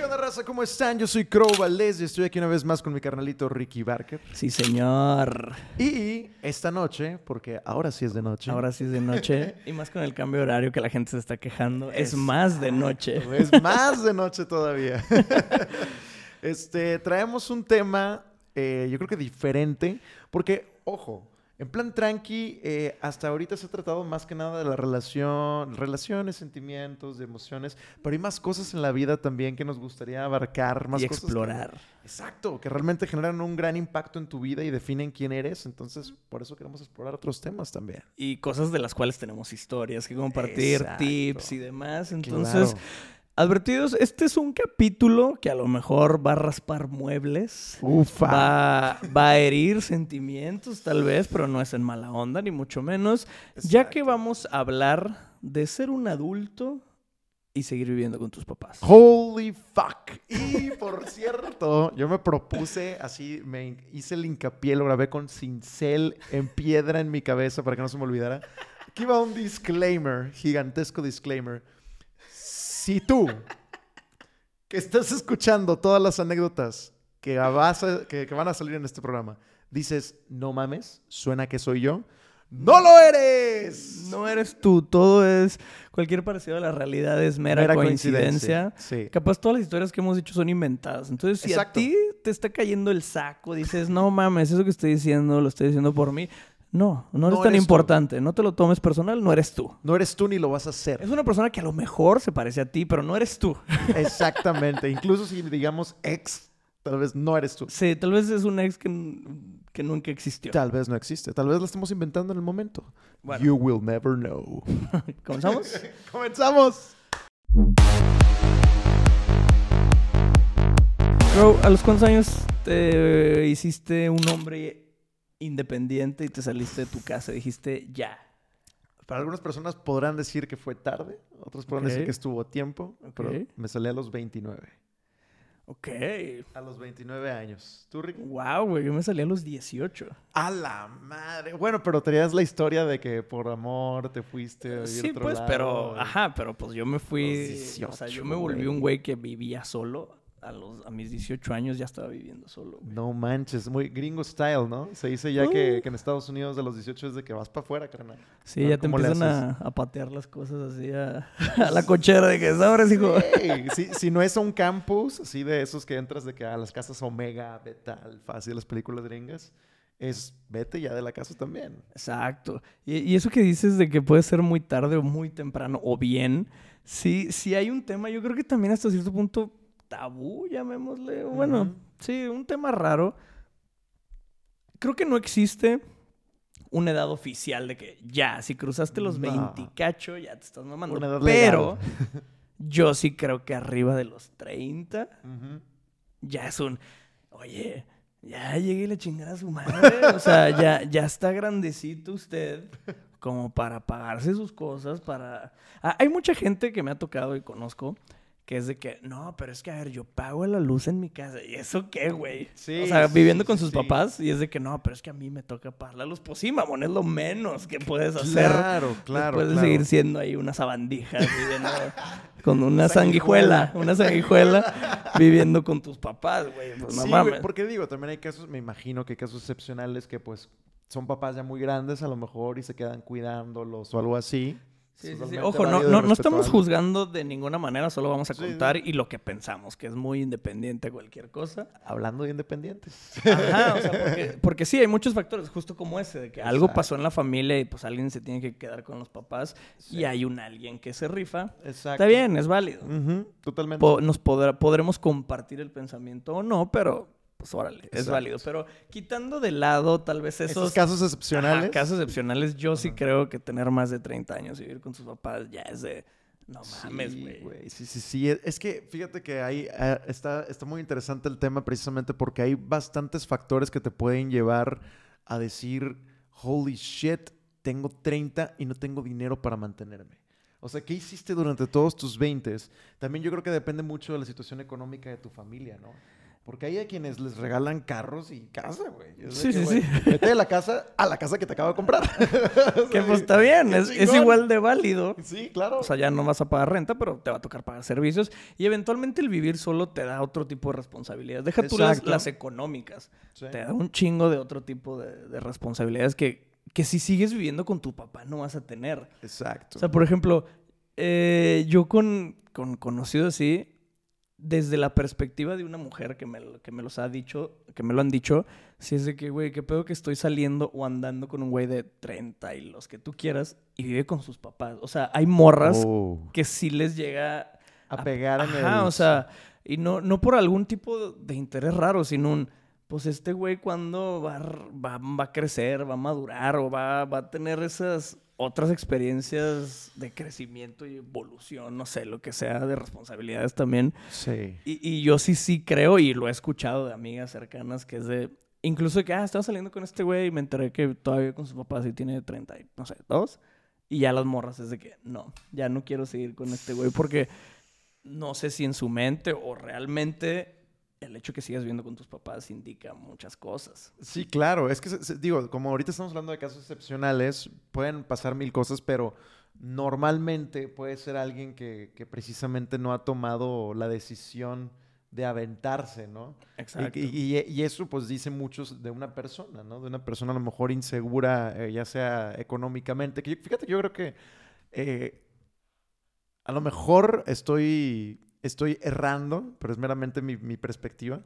¿Qué onda, raza? ¿Cómo están? Yo soy Crow Valdez y estoy aquí una vez más con mi carnalito Ricky Barker. Sí, señor. Y esta noche, porque ahora sí es de noche. Ahora sí es de noche. y más con el cambio de horario que la gente se está quejando. Es, más de noche. Es más de noche todavía. este, traemos un tema, eh, yo creo que diferente, porque, ojo, en plan tranqui, eh, hasta ahorita se ha tratado más que nada de la relación, relaciones, sentimientos, de emociones, pero hay más cosas en la vida también que nos gustaría abarcar, más y cosas explorar. que- exacto, que realmente generan un gran impacto en tu vida y definen quién eres. Entonces, por eso queremos explorar otros temas también. Y cosas de las cuales tenemos historias que compartir, Exacto. tips y demás. Entonces, Claro. Advertidos, este es un capítulo que a lo mejor va a raspar muebles. Ufa. Va, va a herir sentimientos, tal vez, pero no es en mala onda, ni mucho menos. Ya que vamos a hablar de ser un adulto y seguir viviendo con tus papás. Holy fuck. Y por cierto, yo me propuse así, me hice el hincapié, lo grabé con cincel en piedra en mi cabeza para que no se me olvidara. Aquí va un disclaimer, gigantesco disclaimer. Si tú, que estás escuchando todas las anécdotas que, vas a- que, que van a salir en este programa, dices, no mames, suena que soy yo, ¡no lo eres! No eres tú, todo es. Cualquier parecido a la realidad es mera, Mera coincidencia. Sí. Capaz todas las historias que hemos dicho son inventadas. Entonces, si Exacto. a ti te está cayendo el saco, dices, no mames, eso que estoy diciendo lo estoy diciendo por mí. No, no eres No tan eres tú. importante. No te lo tomes personal, no eres tú. No eres tú ni lo vas a hacer. Es una persona que a lo mejor se parece a ti, pero no eres tú. Exactamente. Incluso si digamos ex, tal vez no eres tú. Sí, tal vez es un ex que, que nunca existió. Tal vez no existe. Tal vez lo estamos inventando en el momento. Bueno. You will never know. ¿Comenzamos? ¡Comenzamos! Bro, ¿a los cuántos años te hiciste un hombre independiente y te saliste de tu casa? Dijiste, ya. Para algunas personas podrán decir que fue tarde. Otros podrán decir que estuvo a tiempo. Pero me salí a los 29. Ok. A los 29 años. ¿Tú, Ricky? Wow, güey, yo me salí a los 18. A la madre. Bueno, pero tenías la historia de que por amor te fuiste a Sí, otro pues, lado. pero, ajá, pero pues yo me fui, Los o sea, 18, yo me volví un güey que vivía solo. A, los, a mis 18 años ya estaba viviendo solo. güey. No manches, muy gringo style, ¿no? Se dice ya que, Uh. que en Estados Unidos de los 18 es de que vas para afuera, carnal. Sí, ya te empiezan a, a patear las cosas así a, a la cochera de que sabes, hijo. Ey, si, si no es un campus, así de esos que entras de que a las casas Omega, Beta, Alfa, así de las películas gringas, es vete ya de la casa también. Exacto. Y, y eso que dices de que puede ser muy tarde o muy temprano o bien, sí, sí hay un tema, yo creo que también hasta cierto punto tabú, llamémosle. Bueno, sí, un tema raro. Creo que no existe una edad oficial de que ya, si cruzaste los No. 20 y cacho, ya te estás mamando. Una edad Pero legal. yo sí creo que arriba de los 30 Ujú. ya es un, oye, ya llegué y le chingada a su madre. O sea, ya, ya está grandecito usted como para pagarse sus cosas, para... Ah, hay mucha gente que me ha tocado y conozco que es de que, no, pero es que, a ver, yo pago la luz en mi casa. ¿Y eso qué, güey? Sí, o sea, sí, viviendo con sus sí. papás y es de que, no, pero es que a mí me toca pagar la luz. Pues sí, mamón, es lo menos que puedes hacer. Claro, claro. Puedes claro. seguir siendo ahí una sabandija viviendo con una sanguijuela, una sanguijuela viviendo con tus papás, güey. Pues no sí, mames. güey, porque digo, también hay casos, me imagino que hay casos excepcionales que pues son papás ya muy grandes a lo mejor y se quedan cuidándolos o algo así. Sí, sí, sí. Totalmente Ojo, no, no, no estamos juzgando de ninguna manera, solo vamos a Sí, contar y lo que pensamos, que es muy independiente a cualquier cosa. Hablando de independientes. Ajá, o sea, porque, porque sí, hay muchos factores, justo como ese, de que algo Exacto. pasó en la familia y pues alguien se tiene que quedar con los papás Sí. y hay un alguien que se rifa. Exacto. Está bien, es válido. Ujú, totalmente. Po- nos podrá- podremos compartir el pensamiento o no, pero pues órale, es válido. Pero quitando de lado tal vez esos, Esos casos excepcionales. Ajá, casos excepcionales, yo sí creo que tener más de 30 años y vivir con sus papás ya es de... No mames, Sí, güey. Sí, sí, sí. Es que fíjate que ahí eh, está, está muy interesante el tema precisamente porque hay bastantes factores que te pueden llevar a decir, holy shit, tengo 30 y no tengo dinero para mantenerme. O sea, ¿qué hiciste durante todos tus 20? También yo creo que depende mucho de la situación económica de tu familia, ¿no? Porque hay a quienes les regalan carros y casa, güey. Sí, sí, sí. Vete de la casa a la casa que te acabo de comprar. Que pues está bien, es, igual de válido. Sí, claro. O sea, ya no vas a pagar renta, pero te va a tocar pagar servicios. Y eventualmente el vivir solo te da otro tipo de responsabilidades. Deja tú las, Exacto. las económicas. Sí. Te da un chingo de otro tipo de, de responsabilidades que, que si sigues viviendo con tu papá no vas a tener. Exacto. O sea, por ejemplo, eh, yo con, con conocidos así, desde la perspectiva de una mujer que me, lo- que me los ha dicho, que me lo han dicho, si es de que, güey, qué pedo que estoy saliendo o andando con un güey de 30 y los que tú quieras y vive con sus papás. O sea, hay morras Oh. que sí les llega A pegar en Ajá, el- o sea, y no, no por algún tipo de interés raro, sino un, pues este güey cuando va, va, va a crecer, va a madurar o va, va a tener esas otras experiencias de crecimiento y evolución, no sé, lo que sea, de responsabilidades también. Sí. Y, y yo sí, sí creo, y lo he escuchado de amigas cercanas, que es de, incluso que, ah, estaba saliendo con este güey y me enteré que todavía con sus papás y tiene 30, y, no sé, dos. Y ya las morras es de que, no, ya no quiero seguir con este güey porque no sé si en su mente o realmente el hecho que sigas viviendo con tus papás indica muchas cosas. Sí, claro. Es que, digo, como ahorita estamos hablando de casos excepcionales, pueden pasar mil cosas, pero normalmente puede ser alguien que, que precisamente no ha tomado la decisión de aventarse, ¿no? Exacto. Y, y- y eso pues dice muchos de una persona, ¿no? De una persona a lo mejor insegura, eh, ya sea económicamente. Que yo- fíjate, yo creo que eh, a lo mejor estoy, estoy errando, pero es meramente mi, mi perspectiva.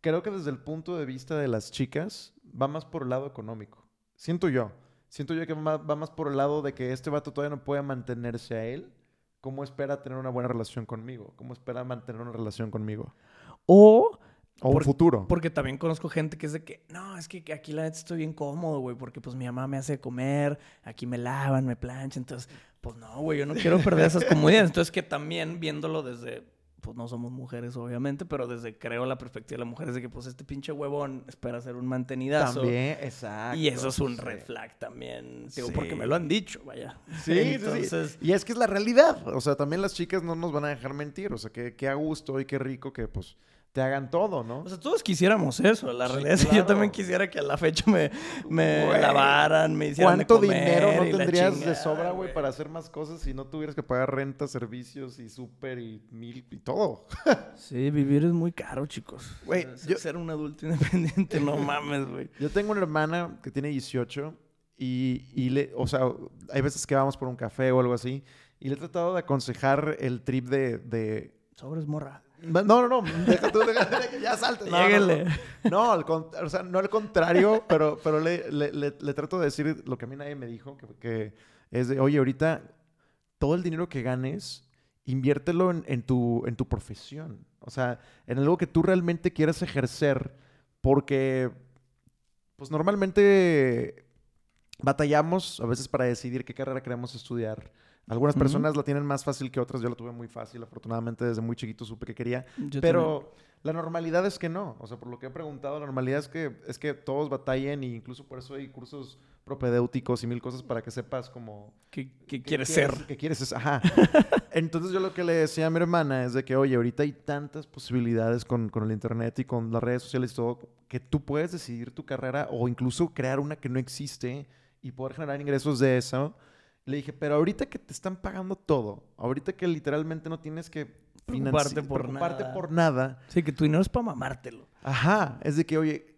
Creo que desde el punto de vista de las chicas va más por el lado económico. Siento yo. Siento yo que va más por el lado de que este vato todavía no puede mantenerse a él. ¿Cómo espera tener una buena relación conmigo? ¿Cómo espera mantener una relación conmigo? o O un Por- futuro. Porque también conozco gente que es de que, no, es que aquí la neta estoy bien cómodo, güey, porque pues mi mamá me hace comer, aquí me lavan, me planchan, entonces, pues no, güey, yo no quiero perder esas comodidades. Entonces que también viéndolo desde, pues no somos mujeres, obviamente, pero desde creo la perspectiva de la mujer es de que, pues este pinche huevón espera ser un mantenidazo. También, exacto. Y eso es un sí. red flag también, digo, Sí. porque me lo han dicho, vaya. Sí. Entonces, Y es que es la realidad. O sea, también las chicas no nos van a dejar mentir. O sea, que, que a gusto y qué rico que pues te hagan todo, ¿no? O sea, todos quisiéramos eso. La Sí, realidad es que yo también quisiera que a la fecha me, me Güey, lavaran, me hicieran de ¿Cuánto comer dinero no tendrías de sobra, güey, para hacer más cosas si no tuvieras que pagar renta, servicios y súper y mil y todo? Sí, vivir es muy caro, chicos. Güey, O sea, yo- Ser un adulto independiente, no mames, güey. Yo tengo una hermana que tiene 18 y, y le, o sea, hay veces que vamos por un café o algo así y le he tratado de aconsejar el trip de... de... Sobres morra. No, no, no, deja tú, deja, que ya salte. No, no, no. Lléguele. No, al con- o sea, no al contrario, pero, pero le, le- le- le trato de decir lo que a mí nadie me dijo, que, que es de, oye, ahorita todo el dinero que ganes, inviértelo en, en tu, en tu profesión. O sea, en algo que tú realmente quieras ejercer, porque, pues normalmente batallamos a veces para decidir qué carrera queremos estudiar. Algunas Ujú. personas la tienen más fácil que otras. Yo la tuve muy fácil. Afortunadamente, desde muy chiquito supe que quería. Yo Pero la normalidad es que no. O sea, por lo que he preguntado, la normalidad es que, es que todos batallen y incluso por eso hay cursos propedéuticos y mil cosas para que sepas como... ¿Qué, qué qué quieres ser? ¿Qué quieres es? Ajá. Entonces yo lo que le decía a mi hermana es de que, oye, ahorita hay tantas posibilidades con, con el internet y con las redes sociales y todo, que tú puedes decidir tu carrera o incluso crear una que no existe y poder generar ingresos de eso. Le dije, pero ahorita que te están pagando todo, ahorita que literalmente no tienes que Preocuparte por preocuparte nada. por nada, Sí, que tu dinero es para mamártelo. Ajá, es de que, oye,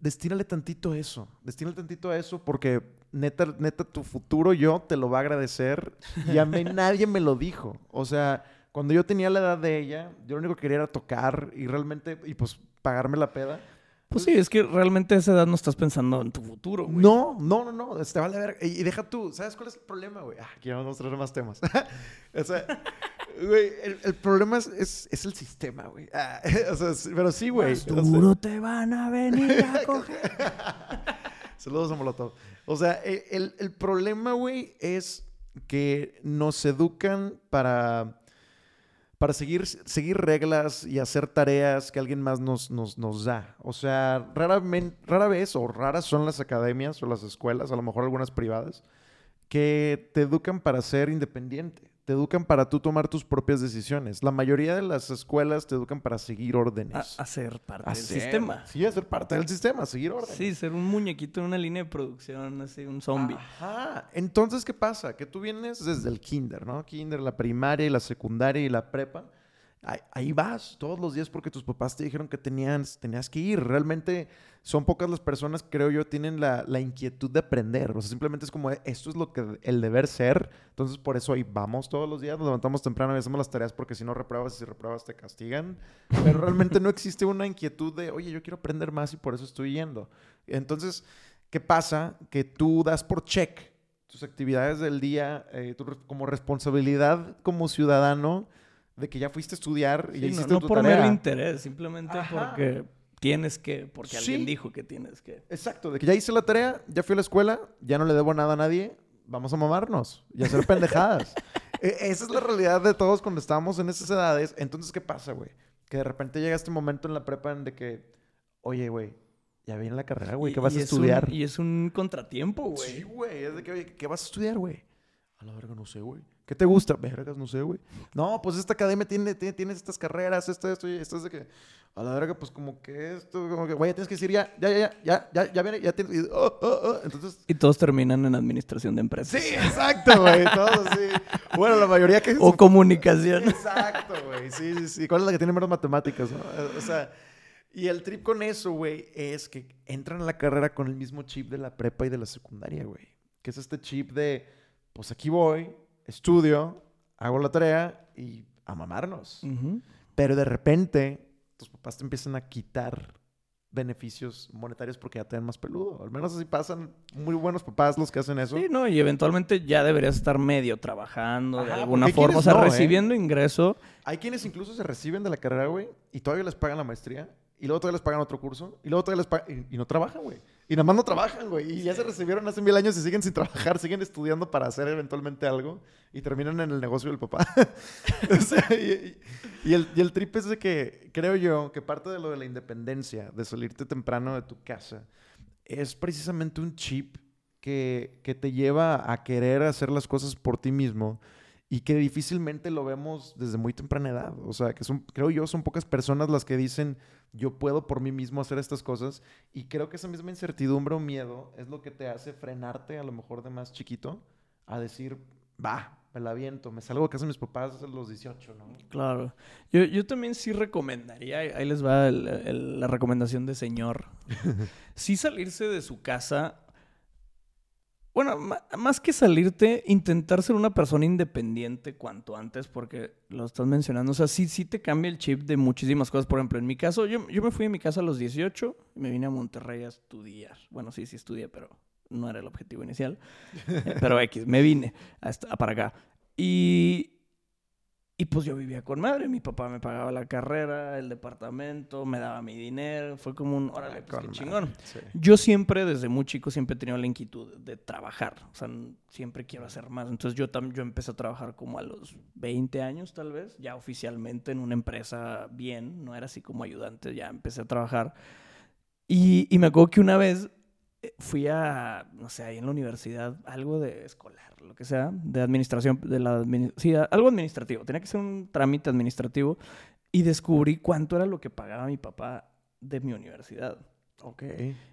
destínale tantito a eso, destínale tantito a eso porque neta, neta, tu futuro yo te lo va a agradecer y a mí nadie me lo dijo. O sea, cuando yo tenía la edad de ella, yo lo único que quería era tocar y realmente, y pues pagarme la peda. Pues sí, es que realmente a esa edad no estás pensando en tu futuro, güey. No, no, no, no, te vale ver. Y deja tú, ¿sabes cuál es el problema, güey? Ah, aquí vamos a traer más temas. o sea, güey, el, el problema es, es, es el sistema, güey. Ah, o sea, pero sí, güey. Duro te van a venir a coger. Saludos a Molotov. O sea, el, el- el problema, güey, es que nos educan para, para seguir, seguir reglas y hacer tareas que alguien más nos, nos, nos da. O sea, rara, men- rara vez o raras son las academias o las escuelas, a lo mejor algunas privadas, que te educan para ser independiente. Te educan para tú tomar tus propias decisiones. La mayoría de las escuelas te educan para seguir órdenes. A, a ser parte A del ser- sistema. Sí, a ser parte del sistema, seguir órdenes. Sí, ser un muñequito en una línea de producción, así, un zombie. Ajá. Entonces, ¿qué pasa? Que tú vienes desde el kinder, ¿no? Kinder, la primaria y la secundaria y la prepa. Ahí, vas todos los días porque tus papás te dijeron que tenías, tenías que ir. Realmente son pocas las personas, creo yo, tienen la, la inquietud de aprender. O sea, simplemente es como, esto es lo que el deber ser. Entonces, por eso ahí vamos todos los días, nos levantamos temprano y hacemos las tareas porque si no repruebas si repruebas te castigan. Pero realmente no existe una inquietud de, oye, yo quiero aprender más y por eso estoy yendo. Entonces, ¿qué pasa? Que tú das por check tus actividades del día eh, como responsabilidad como ciudadano de que ya fuiste a estudiar y Sí, ya no, hiciste no tu por tarea. mero interés, simplemente Ajá. porque tienes que, porque alguien dijo que tienes que. Exacto, de que ya hice la tarea, ya fui a la escuela, ya no le debo nada a nadie, vamos a mamarnos y a hacer pendejadas. E- Esa es la realidad de todos cuando estábamos en esas edades. Entonces, ¿qué pasa, güey? Que de repente llega este momento en la prepa en de que, oye, güey, ya viene la carrera, güey, ¿qué vas a un- estudiar? y es un contratiempo, güey. Sí, güey, es de que, oye, ¿qué vas a estudiar, güey? A la verga, no sé, güey. ¿Qué te gusta? Vergas, no sé, güey. No, pues esta academia tiene, tiene, tienes estas carreras, esto, esto, y esto es de que, a la verga, pues como que esto, como que, güey, ya tienes que decir ya, ya, ya, ya, ya, ya, viene, ya tienes, y, oh, oh, oh. Entonces, Y todos terminan en administración de empresas. sí, exacto, güey, todos así. Bueno, la mayoría que... O comunicación. Exacto, güey. Sí, sí, sí. ¿Cuál es la que tiene menos matemáticas, no? O sea, y el trip con eso, güey, es que entran a la carrera con el mismo chip de la prepa y de la secundaria, güey. Que es este chip de, pues aquí voy, estudio, hago la tarea y a mamarnos. Pero de repente, tus papás te empiezan a quitar beneficios monetarios porque ya te ven más peludo. Al menos así pasan muy buenos papás los que hacen eso. Sí, no, y eventualmente ya deberías estar medio trabajando de alguna forma, o sea, no, ¿eh? recibiendo ingreso. Hay quienes incluso se reciben de la carrera, güey, y todavía les pagan la maestría, y luego todavía les pagan otro curso, y luego todavía les pagan, y, y no trabajan, güey. Y nada más no trabajan, güey. Y ya se recibieron hace mil años y siguen sin trabajar, siguen estudiando para hacer eventualmente algo, y terminan en el negocio del papá. o sea, y, y- y el, y el trip es de que, creo yo, que parte de lo de la independencia, de salirte temprano de tu casa, es precisamente un chip que, que te lleva a querer hacer las cosas por ti mismo y que difícilmente lo vemos desde muy temprana edad. O sea, que son, creo yo, son pocas personas las que dicen, yo puedo por mí mismo hacer estas cosas. Y creo que esa misma incertidumbre o miedo es lo que te hace frenarte, a lo mejor de más chiquito, a decir, va, me la aviento, me salgo de casa de mis papás a los 18, ¿no? Claro. Yo, yo también sí recomendaría, ahí ahí les va el- el- la recomendación de señor. sí salirse de su casa. Bueno, más que salirte, intentar ser una persona independiente cuanto antes, porque lo estás mencionando. O sea, sí, sí te cambia el chip de muchísimas cosas. Por ejemplo, en mi caso, yo, yo me fui de mi casa a los 18 y me vine a Monterrey a estudiar. Bueno, sí, sí estudié, pero no era el objetivo inicial. Eh, pero X, me vine hasta, para acá. Y, y pues yo vivía con madre. Mi papá me pagaba la carrera, el departamento, me daba mi dinero. Fue como un, órale, pues qué chingón. sí. Yo siempre, desde muy chico, siempre he tenido la inquietud de trabajar. O sea, siempre quiero hacer más. Entonces yo, tam- yo empecé a trabajar como a los 20 años, tal vez, ya oficialmente en una empresa bien. No era así como ayudante, ya empecé a trabajar. Y, y me acuerdo que una vez fui a, no sé, ahí en la universidad, algo de escolar, lo que sea, de administración, de la admini- sí, a- algo administrativo. Tenía que ser un trámite administrativo y descubrí cuánto era lo que pagaba mi papá de mi universidad. Ok.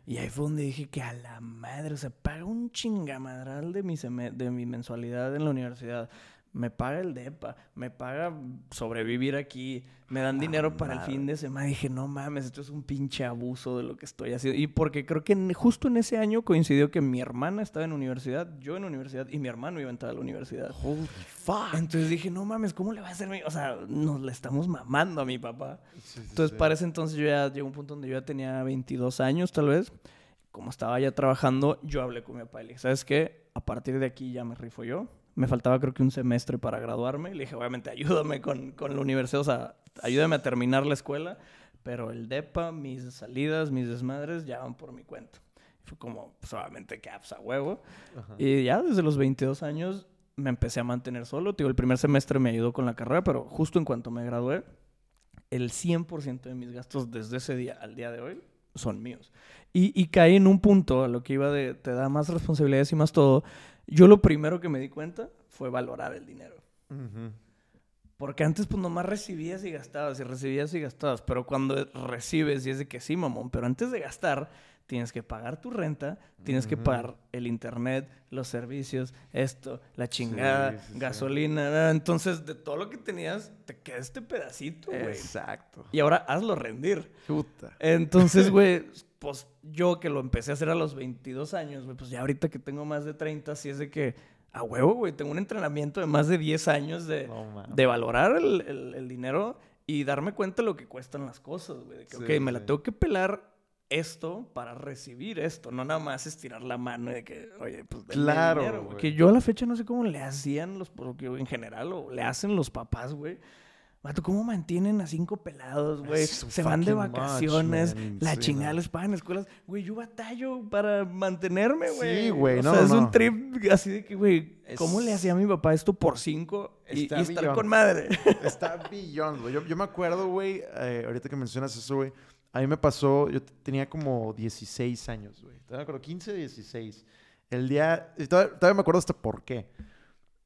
Y ahí fue donde dije que a la madre, o sea, paga un chingamadral de mi, de mi mensualidad en la universidad. Me paga el DEPA, me paga sobrevivir aquí, me dan La dinero para el fin de semana. Dije, no mames, esto es un pinche abuso de lo que estoy haciendo. Y porque creo que justo en ese año coincidió que mi hermana estaba en universidad, yo en universidad y mi hermano iba a entrar a la universidad. Holy fuck. Entonces dije, no mames, ¿cómo le va a hacer mi...? O sea, nos le estamos mamando a mi papá. Sí, sí, Entonces, sí. para ese entonces yo ya llegó un punto donde yo ya tenía 22 años, tal vez. Como estaba ya trabajando, yo hablé con mi papá y le dije, ¿sabes qué? A partir de aquí ya me rifo yo. Me faltaba creo que un semestre para graduarme. Le dije, obviamente, ayúdame con, con la universidad, o sea, ayúdame a terminar la escuela. Pero el DEPA, mis salidas, mis desmadres, ya van por mi cuenta. Fue como, pues obviamente, que pues, a huevo. Ajá. Y ya desde los 22 años me empecé a mantener solo. Digo, el primer semestre me ayudó con la carrera, pero justo en cuanto me gradué, el 100% de mis gastos desde ese día al día de hoy son míos. Y, y caí en un punto a lo que iba de te da más responsabilidades y más todo. Yo lo primero que me di cuenta fue valorar el dinero. Porque antes pues nomás recibías y gastabas y recibías y gastabas. Pero cuando recibes y es de que sí, mamón. Pero antes de gastar tienes que pagar tu renta, tienes que pagar el internet, los servicios, esto, la chingada, sí, sí. gasolina. Entonces de todo lo que tenías te queda este pedacito, güey. Exacto. Y ahora hazlo rendir. Puta. Entonces, güey, pues yo que lo empecé a hacer a los 22 años, güey, pues ya ahorita que tengo más de 30, sí es de que, a huevo, güey, tengo un entrenamiento de más de 10 años de, de valorar el, el- el dinero y darme cuenta de lo que cuestan las cosas, güey. De que, Sí, ok, me la tengo que pelar esto para recibir esto, no nada más estirar la mano de que, oye, pues Claro, dinero, güey. güey. Que yo a la fecha no sé cómo le hacían los, porque en general, o le hacen los papás, güey. Vato, ¿cómo mantienen a cinco pelados, güey? Se van de much, vacaciones, man. la Sí, chingada les pagan escuelas. Güey, yo batallo para mantenerme, güey. Sí, güey, O no, sea, es un trip así de que, güey, ¿cómo Es- le hacía a mi papá esto por cinco y, y estar con madre? Está billón, güey. Yo, yo me acuerdo, güey, eh, ahorita que mencionas eso, güey. A mí me pasó, yo tenía como 16 años, güey. Todavía me acuerdo, 15, 16. El día, todavía me acuerdo hasta por qué.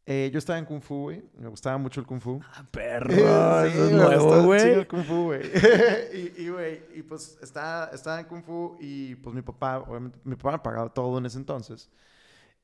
Eh, yo estaba en Kung Fu, güey. Me gustaba mucho el Kung Fu. Ah, perro, Sí, eso es nuevo, güey. el Kung Fu, güey. y, y, güey, y pues estaba, estaba en Kung Fu y pues mi papá, obviamente, mi papá me pagaba todo en ese entonces.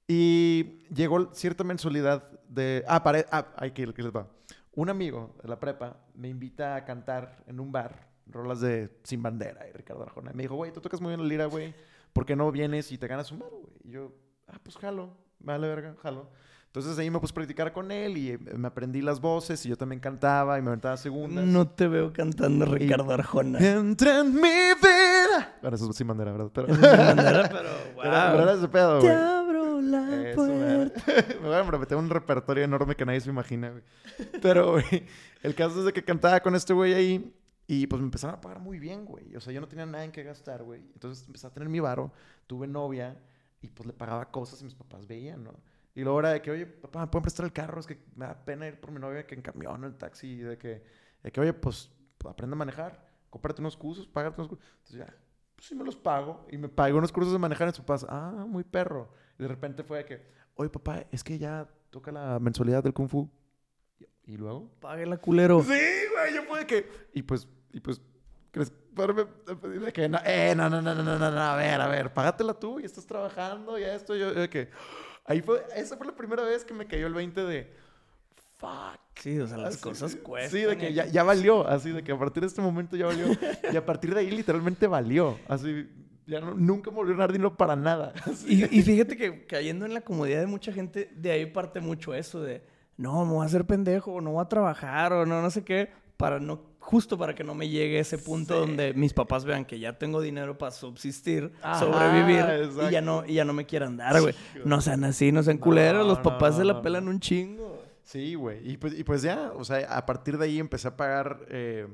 Y llegó cierta mensualidad de... Ah, pare... ah, hay que que les va. Un amigo de la prepa me invita a cantar en un bar rolas de Sin Bandera y Ricardo Arjona. Y me dijo, güey, tú tocas muy bien la lira, güey. ¿Por qué no vienes y te ganas un bar, güey? Y yo, ah, pues jalo. Vale, verga, jalo. Entonces ahí me puse a practicar con él y eh, me aprendí las voces y yo también cantaba y me aventaba segundas. No te veo cantando Ricardo Arjona. Entra en mi vida. Ahora eso es sin bandera, ¿verdad? Pero, Sin bandera, pero, Era- pero era wow. ese pedo, Te güey. abro la Eso, me, puerta. me voy a meter un repertorio enorme que nadie se imagina, güey. Pero, güey, el caso es de que cantaba con este güey ahí y pues me empezaron a pagar muy bien, güey. O sea, yo no tenía nada en qué gastar, güey. Entonces empecé a tener mi varo, tuve novia y pues le pagaba cosas y mis papás veían, ¿no? Y luego era de que, oye, papá, ¿me pueden prestar el carro? Es que me da pena ir por mi novia que en camión o en taxi. Y de que, de que oye, pues aprende a manejar, cómprate unos cursos, págate unos cursos. Entonces ya, pues sí me los pago. Y me pago unos cursos de manejar en su papás. Ah, muy perro. Y de repente fue de que, oye, papá, es que ya toca la mensualidad del Kung Fu. Y, y luego. Páguela, culero. Sí, güey, yo fue de que. Y pues, y pues, ¿crees? Poderme pedir de que, no, eh, no, no, no, no, no, no, no, a ver, a ver, págatela tú y estás trabajando y esto, yo, yo de que. Ahí fue, esa fue la primera vez que me cayó el 20 de. Fuck. Sí, o sea, las Así, cosas cuestan. Sí, de que y- ya, ya valió, así de que a partir de este momento ya valió. y a partir de ahí literalmente valió. Así, ya no, nunca me volvió a dar dinero para nada. Así. Y, y fíjate que cayendo en la comodidad de mucha gente, de ahí parte mucho eso de, no, me voy a hacer pendejo, o no voy a trabajar, o no, no sé qué, para no, justo para que no me llegue ese punto Sí. donde mis papás vean que ya tengo dinero para subsistir, Ajá, sobrevivir, y ya no, y ya no me quieran dar, güey. No sean así, no sean No, culeros, los no, papás se la no, pelan no. un chingo. Sí, güey. Y pues, y pues ya, o sea, a partir de ahí empecé a pagar eh,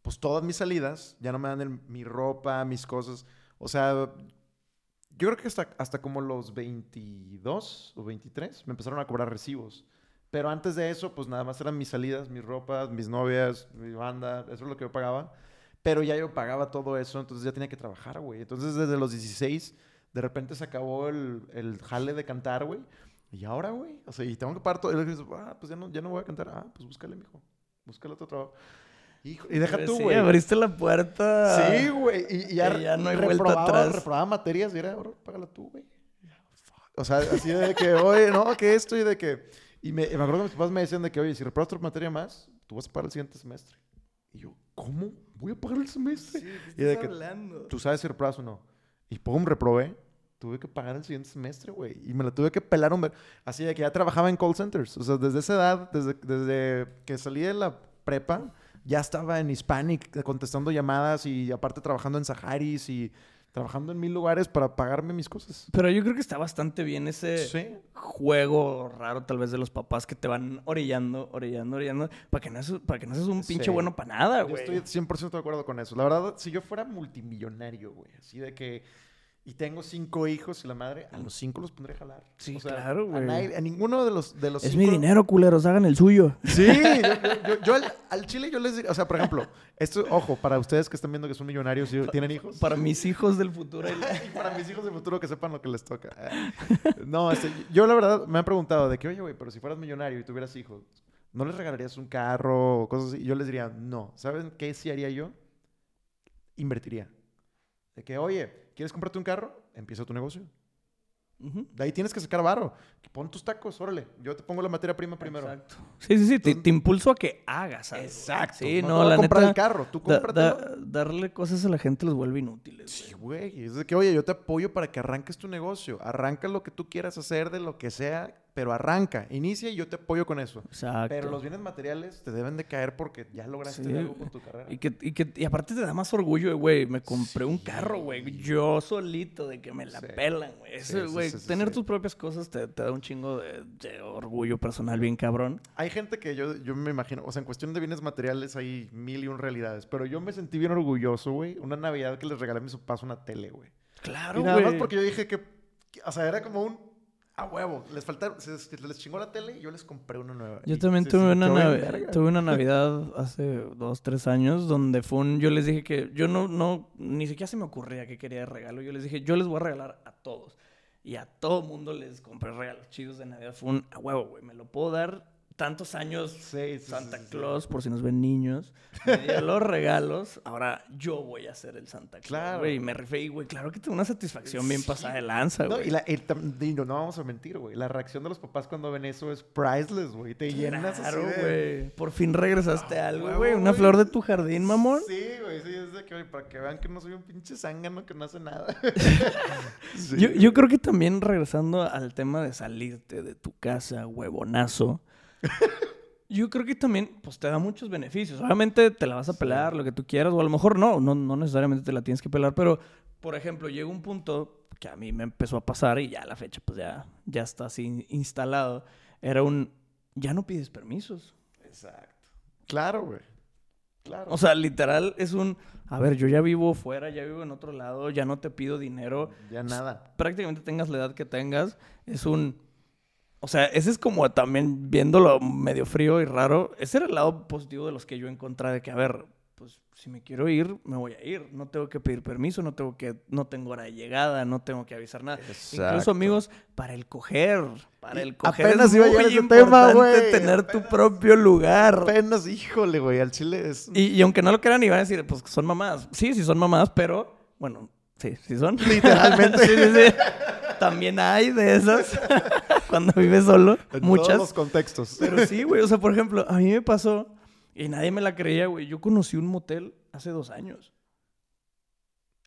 pues todas mis salidas. Ya no me dan el- mi ropa, mis cosas. O sea, yo creo que hasta, hasta como los 22 o 23 me empezaron a cobrar recibos. Pero antes de eso, pues nada más eran mis salidas, mis ropas, mis novias, mi banda, eso es lo que yo pagaba. Pero ya yo pagaba todo eso, entonces ya tenía que trabajar, güey. Entonces desde los 16, de repente se acabó el, el jale de cantar, güey. Y ahora, güey, o sea, y tengo que pagar todo. Y dices, ah, pues ya no, ya no voy a cantar. Ah, pues búscale, mijo. Búscale otro trabajo. Hijo, y deja tú, Sí, güey. abriste la puerta. Sí, güey. Y, y ya, Y ya no hay vuelta reprobaba, atrás. reprobaba materias y era, págala tú, güey. O sea, así de que, oye, no, que esto y de que... Y me, me acuerdo que mis papás me decían de que, oye, si reprobas otra materia más, tú vas a pagar el siguiente semestre. Y yo, ¿cómo? ¿Voy a pagar el semestre? ¿qué Y de estás que hablando? tú sabes si reprobas o no. Y pum, reprobé. Tuve que pagar el siguiente semestre, güey. Y me la tuve que pelar un... ver- Así de que ya trabajaba en call centers. O sea, desde esa edad, desde, desde que salí de la prepa, ya estaba en Hispanic contestando llamadas y aparte trabajando en Saharis y trabajando en mil lugares para pagarme mis cosas. Pero yo creo que está bastante bien ese Sí. juego raro tal vez de los papás que te van orillando, orillando, orillando, para que no seas, para que no seas un pinche Sí. bueno para nada, Yo güey. estoy 100% de acuerdo con eso. La verdad, si yo fuera multimillonario, güey, así de que... Y tengo cinco hijos y la madre, a los cinco los pondré a jalar. Sí, claro, A, güey. nadie- a ninguno de los, de los Es cinco... mi dinero, culeros, hagan el suyo. Sí, yo, yo- yo- al, al chile yo les digo, o sea, por ejemplo, esto, ojo, para ustedes que están viendo que son millonarios y tienen hijos. Para mis hijos del futuro. y para mis hijos del futuro que sepan lo que les toca. No, este, yo la verdad me han preguntado de que, oye, güey, pero si fueras millonario y tuvieras hijos, ¿no les regalarías un carro o cosas así? Yo les diría, no. ¿Saben qué sí haría yo? Invertiría. De que, oye, ¿quieres comprarte un carro? Empieza tu negocio. De ahí tienes que sacar varo. Pon tus tacos, órale. Yo te pongo la materia prima primero. Exacto. Sí, sí, sí. Te, te impulso a que hagas algo. Exacto. Sí, no, te la comprar neta. el carro. Tú da- cómpratelo. da- darle cosas a la gente los vuelve inútiles. Sí, güey. Es de que, oye, yo te apoyo para que arranques tu negocio. Arranca lo que tú quieras hacer de lo que sea, pero arranca. Inicia y yo te apoyo con eso. Exacto. Pero los bienes materiales te deben de caer porque ya lograste Sí, algo con tu carrera. Y, que, y, que, y aparte te da más orgullo, güey. Me compré un carro, güey. Yo solito, de que me la Sí. pelan, güey. Eso, güey. tener tus propias cosas te, te da un chingo de, de orgullo personal bien cabrón. Hay gente que yo, yo me imagino, o sea, en cuestión de bienes materiales hay mil y un realidades, pero yo me sentí bien orgulloso, güey. Una Navidad que les regalé a mis papás una tele, güey. Claro, Y nada más güey. porque yo dije que, que- o sea, era como un a huevo. Les faltaron, se, se les chingó la tele y yo les compré una nueva. Yo también se tuve una, Navi- tuve una Navidad hace dos, tres años donde fue un... Yo les dije que yo no, no, ni siquiera se me ocurría que quería de regalo. Yo les dije, yo les voy a regalar a todos. Y a todo mundo les compré regalos chidos de Navidad. Fue un a huevo, güey. Me lo puedo dar tantos años Sí, sí, Santa sí. Claus, por si nos ven niños. Me dio los regalos. Ahora yo voy a ser el Santa Claus. Claro. Güey, y me reí, güey. Claro que tengo una satisfacción bien pasada de lanza, No, güey. y la, el tam- y no, no vamos a mentir, güey. La reacción de los papás cuando ven eso es priceless, güey. Te llenas así Claro, de- güey. Por fin regresaste a Ah, algo, güey. Una güey. flor de tu jardín, mamón. Sí, güey, sí, es de que, güey, para que vean que no soy un pinche zángano que no hace nada. Yo, yo creo que también regresando al tema de salirte de tu casa, huevonazo. Yo creo que también, pues te da muchos beneficios. Obviamente te la vas a Sí. pelar, lo que tú quieras, o a lo mejor no, no, no necesariamente te la tienes que pelar, pero, por ejemplo, llega un punto que a mí me empezó a pasar y ya la fecha, pues ya, ya está así instalado. Era un, ya no pides permisos. Exacto. Claro, güey. Claro. O sea, literal es un, a ver, yo ya vivo fuera, ya vivo en otro lado, ya no te pido dinero. ya nada. prácticamente tengas la edad que tengas, es un... O sea, ese es como también viéndolo medio frío y raro. Ese era el lado positivo de los que yo encontré de que, a ver, pues si me quiero ir, me voy a ir. No tengo que pedir permiso, no tengo que, no tengo hora de llegada, no tengo que avisar nada. Exacto. Incluso amigos, para el coger, para el coger apenas es iba a muy llegar ese tema, güey. tener tu Apenas- propio lugar. Apenas, híjole, güey, al chile es... Y, y aunque no lo crean, iban a decir, pues son mamás. Sí, sí son mamás, pero bueno, sí, sí son. Literalmente. sí, sí, sí. También hay de esas cuando vives solo, en muchas. todos los contextos. Pero sí, güey, o sea, por ejemplo, a mí me pasó y nadie me la creía, güey. Yo conocí un motel hace dos años.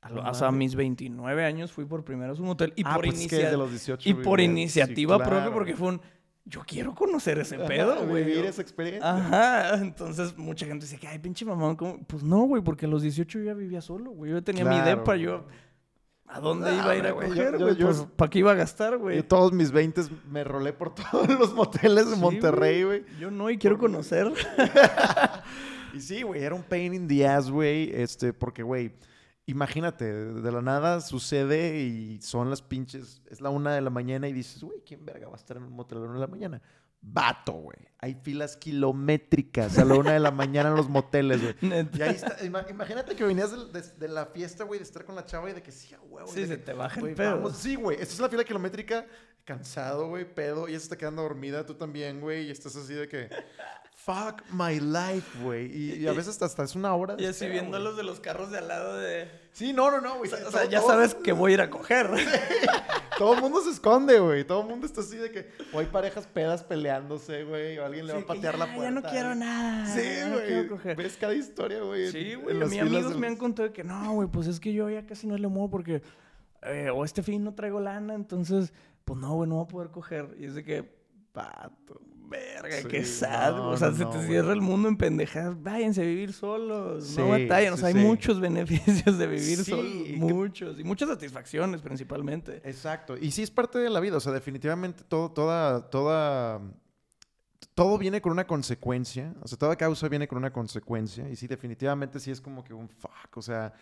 A lo- No o sea, a mames. mis 29 años fui por primera vez a un motel y ah, por, pues inicia- desde los 18 y por iniciativa sí, propia, claro. porque fue un, yo quiero conocer ese Ajá, pedo, güey. Vivir esa experiencia. Ajá, entonces mucha gente dice que, ay, pinche mamón, ¿cómo? Pues no, güey, porque a los 18 yo ya vivía solo, güey. Yo ya tenía mi Claro, depa, güey. yo... ¿A dónde iba a ir a coger, güey? Pues, ¿para qué iba a gastar, güey? Yo todos mis 20 me rolé por todos los moteles de Sí, Monterrey, güey. Yo no, y quiero conocer. Y sí, güey, era un pain in the ass, güey. Este, porque, güey, imagínate, de la nada sucede y son las pinches. Es la una de la mañana y dices, güey, ¿quién verga va a estar en un motel a la una de la mañana? Vato, güey. Hay filas kilométricas a la una de la mañana en los moteles, güey. Y ahí está. ima- Imagínate que venías de, de la fiesta, güey, de estar con la chava y de que sí, huevo. Sí, se que, te baja el güey, pedo. vamos. Sí, güey. Esta es la fila kilométrica, cansado, güey, pedo. Y ella se está quedando dormida, tú también, güey. Y estás así de que. Fuck my life, güey. Y, y a veces hasta, hasta es una hora. de Y así espera, viendo güey. los de los carros de al lado de... Sí, no, no, no, O güey. sea, o sea, todo- ya todo- sabes que voy a ir a coger. Todo el mundo se esconde, güey. Todo el mundo está así de que. O hay parejas pedas peleándose, güey. O alguien le va a patear la puerta. Ya no quiero nada. Sí, no güey. coger. Ves cada historia, güey. Sí, güey. Filas amigos me han contado de que no, güey, pues es que yo ya casi no le muevo porque eh, o este fin no traigo lana, entonces, pues no, güey, no voy a poder coger. Y es de que, pato, verga, Sí, qué sad. no, o sea, no, se no, te güey. cierra el mundo en pendejadas. Váyanse a vivir solos. Sí, no batallen. O sea, sí, hay muchos beneficios de vivir solos. Muchos. Y muchas satisfacciones, principalmente. Exacto. Y sí es parte de la vida. O sea, definitivamente todo, toda, toda. Todo viene con una consecuencia. O sea, toda causa viene con una consecuencia. Y sí, definitivamente sí es como que un fuck. O sea,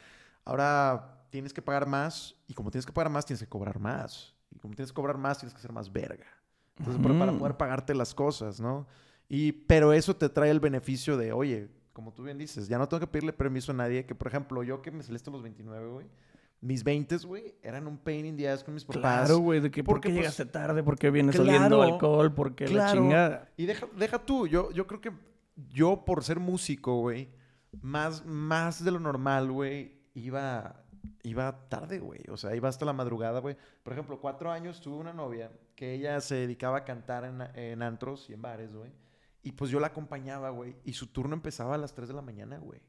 ahora tienes que pagar más. Y como tienes que pagar más, tienes que cobrar más. Y como tienes que cobrar más, tienes que ser más verga. Entonces, para- poder pagarte las cosas, ¿no? Y, pero eso te trae el beneficio de, oye, como tú bien dices, ya no tengo que pedirle permiso a nadie. Que, por ejemplo, yo que me saliste a los 29, güey, mis 20, güey, eran un pain in the ass con mis papás. Claro, güey, de que por qué pues, llegaste tarde, por qué vienes claro, oliendo alcohol, por qué la claro. chingada. Y deja, deja tú, yo, yo creo que yo por ser músico, güey, más, más de lo normal, güey, iba, iba tarde, güey. O sea, iba hasta la madrugada, güey. Por ejemplo, cuatro años tuve una novia que ella se dedicaba a cantar en, en antros y en bares, güey. Y pues yo la acompañaba, güey. Y su turno empezaba a las 3 de la mañana, güey.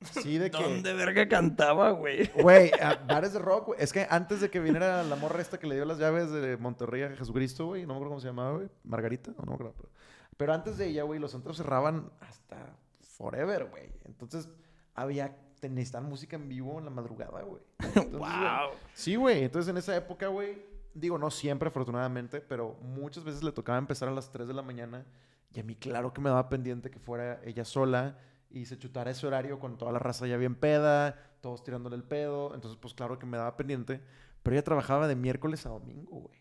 Sí, de que... ¿Dónde verga cantaba, güey? Güey, bares de rock, güey. Es que antes de que viniera la morra esta que le dio las llaves de Monterrey a Jesucristo, güey, no me acuerdo cómo se llamaba, güey. Margarita, no, no me acuerdo. Pero, pero antes de ella, güey, los antros cerraban hasta forever, güey. Entonces, había, te- necesitaban música en vivo en la madrugada, güey. Entonces, güey, wow. Sí, güey. Entonces, en esa época, güey, digo, no siempre, afortunadamente, pero muchas veces le tocaba empezar a las 3 de la mañana. Y a mí, claro que me daba pendiente que fuera ella sola y se chutara ese horario con toda la raza ya bien peda, todos tirándole el pedo. Entonces, pues claro que me daba pendiente. Pero ella trabajaba de miércoles a domingo, güey.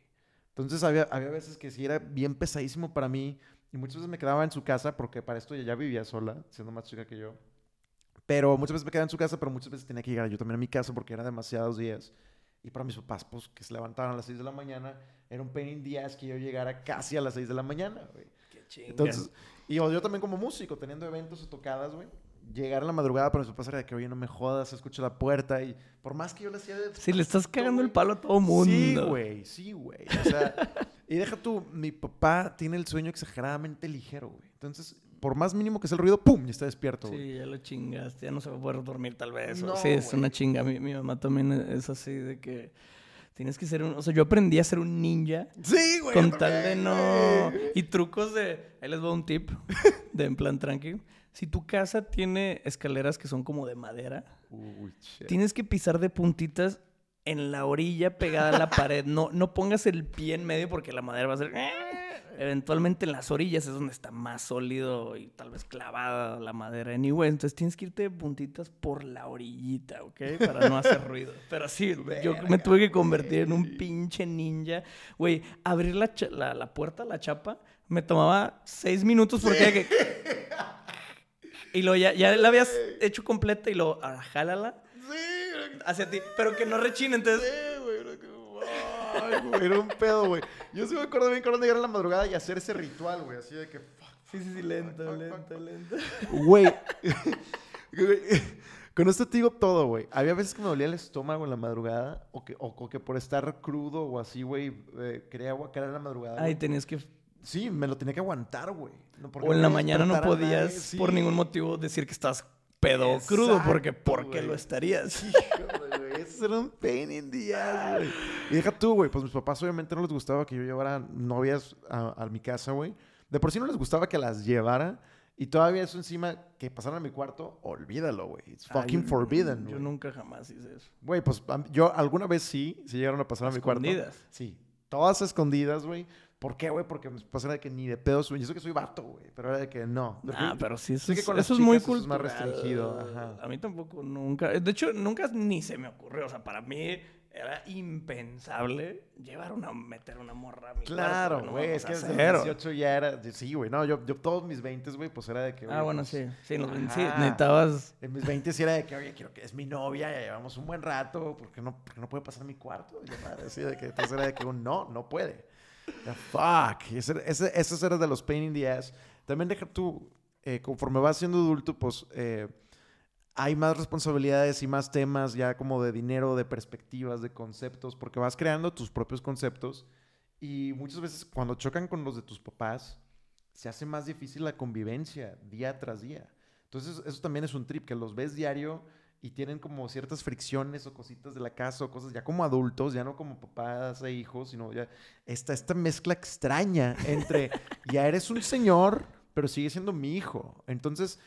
Entonces, había, había veces que sí era bien pesadísimo para mí. Y muchas veces me quedaba en su casa porque para esto ella ya vivía sola, siendo más chica que yo. Pero muchas veces me quedaba en su casa, pero muchas veces tenía que llegar yo también a mi casa porque eran demasiados días. Y para mis papás, pues, que se levantaban a las 6 de la mañana, era un pain in the ass que yo llegara casi a las 6 de la mañana, güey. Qué chinga. Entonces, y yo yo también como músico, teniendo eventos o tocadas, güey, llegar a la madrugada para mis papás era de que, oye, no me jodas, escucho la puerta y por más que yo le hacía de... si le estás cagando el palo a todo mundo. Sí, güey, sí, güey. O sea, y deja tú, mi papá tiene el sueño exageradamente ligero, güey. Entonces, por más mínimo que sea el ruido, ¡pum! Y está despierto. Sí, ya lo chingaste, ya no se va a poder dormir tal vez. No, sí, es una chinga. Mi, mi mamá también es así de que tienes que ser un... O sea, yo aprendí a ser un ninja Sí, güey. con tal de no... Y trucos de... Ahí les voy a un tip de en plan tranqui. Si tu casa tiene escaleras que son como de madera, Uy, tienes que pisar de puntitas en la orilla pegada a la pared. No, no pongas el pie en medio porque la madera va a ser... Eventualmente en las orillas es donde está más sólido y tal vez clavada la madera. Anyway, entonces tienes que irte de puntitas por la orillita, ¿ok? Para no hacer ruido. Pero sí, yo me tuve que convertir en un pinche ninja. Güey, abrir la, la, la puerta, la chapa, me tomaba seis minutos porque que... Y luego ya, ya la habías hecho completa y luego, ahora jálala Sí, hacia ti, pero que no rechine, entonces... Sí, ay, güey, era un pedo, güey. Yo sí me acuerdo bien cuando llegar a la madrugada y hacer ese ritual, güey, así de que, fuck, Sí, sí, sí, lento, fuck, lento, fuck, lento. Güey, con esto te digo todo, güey. Había veces que me dolía el estómago en la madrugada o que, o, o que por estar crudo o así, güey, eh, quería guacar en la madrugada. Ay, tenías que... Sí, me lo tenía que aguantar, güey. No, O en la mañana no podías Sí. por ningún motivo decir que estás pedo o crudo, porque Exacto, ¿por qué lo estarías? Eso era un pain in the ass, güey. Y deja tú, güey. Pues mis papás obviamente no les gustaba que yo llevara novias a, a mi casa, güey. De por sí no les gustaba que las llevara. Y todavía eso encima, que pasaran a mi cuarto, olvídalo, güey. It's fucking Ay, forbidden, Yo güey. nunca jamás hice eso. Güey, pues yo alguna vez sí, sí llegaron a pasar a mi cuarto. Escondidas. Sí. Todas escondidas, güey. ¿Por qué, güey? Porque papás era de que ni de pedos, güey. Yo sé que soy vato, güey. Pero era de que no. Ah, pero sí, eso, sé que es, con las eso es muy es más restringido, ajá. A mí tampoco, nunca. De hecho, nunca ni se me ocurrió. O sea, para mí era impensable llevar una, meter una morra a mi Claro, no güey, vamos es que desde los 18 ya era. Sí, güey, no, yo, yo todos mis 20, güey, pues era de que. Ah, bueno, pues, sí. Sí, en los veinte- sí, ajá. necesitabas... En mis 20 sí era de que, oye, quiero que es mi novia, ya llevamos un buen rato, ¿por qué no, por qué no puede pasar mi cuarto? Y yo, madre, así de que, entonces era de que un no, no puede. Fuck. Ese, ese, esos eran de los pain in the ass. También deja tú, eh, conforme vas siendo adulto, pues eh, hay más responsabilidades y más temas ya como de dinero, de perspectivas, de conceptos, porque vas creando tus propios conceptos y muchas veces cuando chocan con los de tus papás, se hace más difícil la convivencia día tras día. Entonces, eso también es un trip, que los ves diario y tienen como ciertas fricciones o cositas de la casa o cosas ya como adultos, ya no como papás e hijos, sino ya esta, esta mezcla extraña entre ya eres un señor, pero sigue siendo mi hijo. Entonces,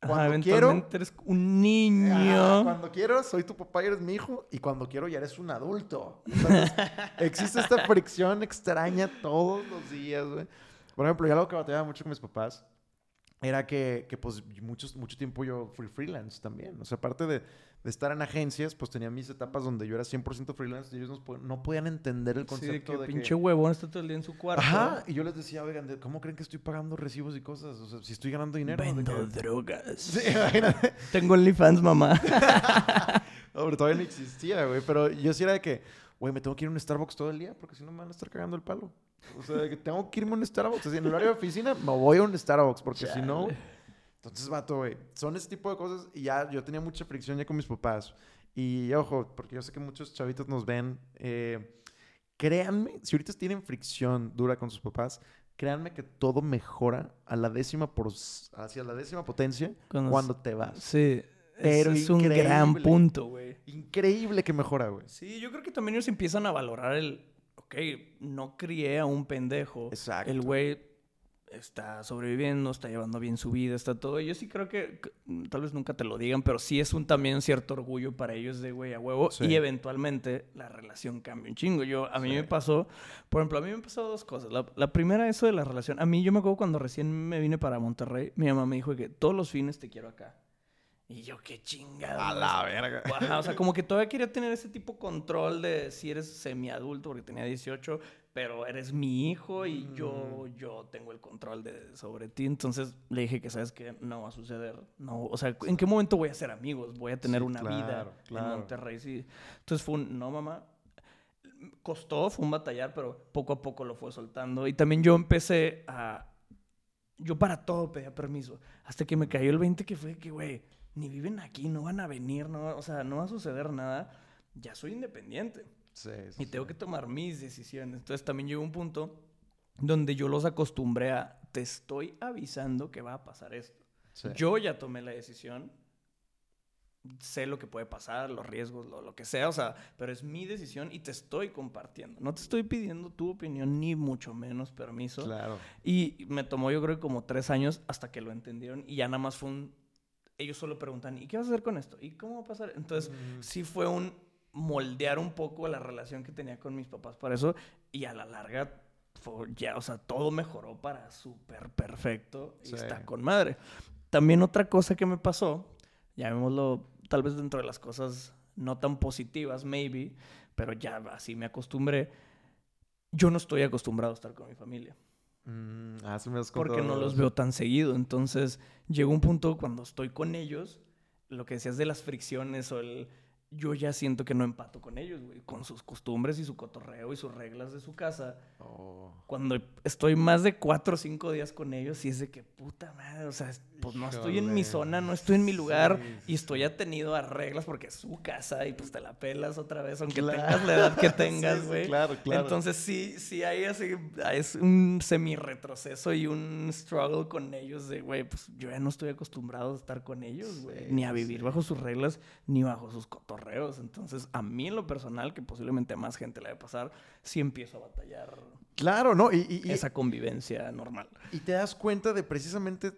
cuando quiero, eventualmente eres un niño. Ah, cuando quiero, soy tu papá y eres mi hijo. Y cuando quiero, ya eres un adulto. Entonces, existe esta fricción extraña todos los días, güey. Por ejemplo, ya algo que batallaba mucho con mis papás era que, que pues, muchos, mucho tiempo yo fui freelance también. O sea, aparte de, de estar en agencias, pues tenía mis etapas donde yo era 100% freelance y ellos no, po- no podían entender el Sí, de concepto que de que... pinche huevón está todo el día en su cuarto. Ajá, y yo les decía, oigan, ¿de- ¿cómo creen que estoy pagando recibos y cosas? O sea, si estoy ganando dinero. Vendo que- drogas. Sí, imagínate. Tengo OnlyFans, mamá. O pero todavía no existía, güey. Pero yo sí era de que, güey, me tengo que ir a un Starbucks todo el día porque si no me van a estar cagando el palo. O sea, que tengo que irme a un Starbucks. Así, en el horario de oficina me voy a un Starbucks porque si no... Entonces, vato, güey, son ese tipo de cosas y ya yo tenía mucha fricción ya con mis papás. Y ojo, porque yo sé que muchos chavitos nos ven, eh, créanme, si ahorita tienen fricción dura con sus papás, créanme que todo mejora a la décima por, hacia la décima potencia Cuando- cuando te vas. Sí. Pero es un gran punto, güey. Increíble que mejora, güey. Sí, yo creo que también ellos empiezan a valorar el, ok, no crié a un pendejo. Exacto. El güey está sobreviviendo, está llevando bien su vida, está todo. Yo sí creo que, mm, tal vez nunca te lo digan, pero sí es un también cierto orgullo para ellos de güey a huevo. Sí. Y eventualmente la relación cambia un chingo. Yo, a mí Sí. me pasó, por ejemplo, a mí me pasó dos cosas. La, la primera, eso de la relación. A mí, yo me acuerdo cuando recién me vine para Monterrey, mi mamá me dijo que todos los fines te quiero acá. Y yo, qué chingado. A la verga. O sea, como que todavía quería tener ese tipo control de si eres semiadulto, porque tenía 18, pero eres mi hijo y yo, yo tengo el control de, sobre ti. Entonces le dije que, ¿sabes que No va a suceder. No, o sea, ¿en qué momento voy a ser amigos? Voy a tener Sí, una vida claro. en Monterrey. Sí. Entonces fue un, no, mamá. Costó, fue un batallar, pero poco a poco lo fue soltando. Y también yo empecé a... Yo para todo pedía permiso. Hasta que me cayó el 20 que fue que, güey, ni viven aquí, no van a venir, no, o sea, no va a suceder nada. Ya soy independiente Sí, sí, y tengo sí. que tomar mis decisiones. Entonces también llegó un punto donde yo los acostumbré a, te estoy avisando que va a pasar esto. Yo ya tomé la decisión, sé lo que puede pasar, los riesgos, lo, lo que sea, o sea, pero es mi decisión y te estoy compartiendo. No te estoy pidiendo tu opinión ni mucho menos permiso. Claro. Y me tomó yo creo que como tres años hasta que lo entendieron y ya nada más fue un... Ellos solo preguntan, ¿y qué vas a hacer con esto? ¿Y cómo va a pasar? Entonces Mm. sí fue un moldear un poco la relación que tenía con mis papás para eso y a la larga fue ya, o sea, todo mejoró para súper perfecto y Sí. está con madre. También otra cosa que me pasó, llamémoslo tal vez dentro de las cosas no tan positivas, maybe, pero ya así me acostumbré. Yo no estoy acostumbrado a estar con mi familia Mm, ah, sí me has porque no los veo tan seguido. Entonces llegó un punto cuando estoy con ellos, lo que decías de las fricciones o el... Yo ya siento que no empato con ellos, güey, con sus costumbres y su cotorreo y sus reglas de su casa. Oh. Cuando estoy más de cuatro o cinco días con ellos, sí es de que puta madre, o sea, es- pues no estoy en mi zona, no estoy en mi lugar Sí, y estoy atenido a reglas porque es su casa y pues te la pelas otra vez, aunque Claro. tengas la edad que tengas, sí, güey. claro, claro. Entonces sí, sí hay así, es un semi-retroceso y un struggle con ellos de, güey, pues yo ya no estoy acostumbrado a estar con ellos, güey, Sí, ni a vivir bajo sus reglas, ni bajo sus cotorreos. Entonces, a mí en lo personal, que posiblemente a más gente le va a pasar, sí empiezo a batallar Claro, no, y, y- y- esa convivencia normal. y te das cuenta de precisamente,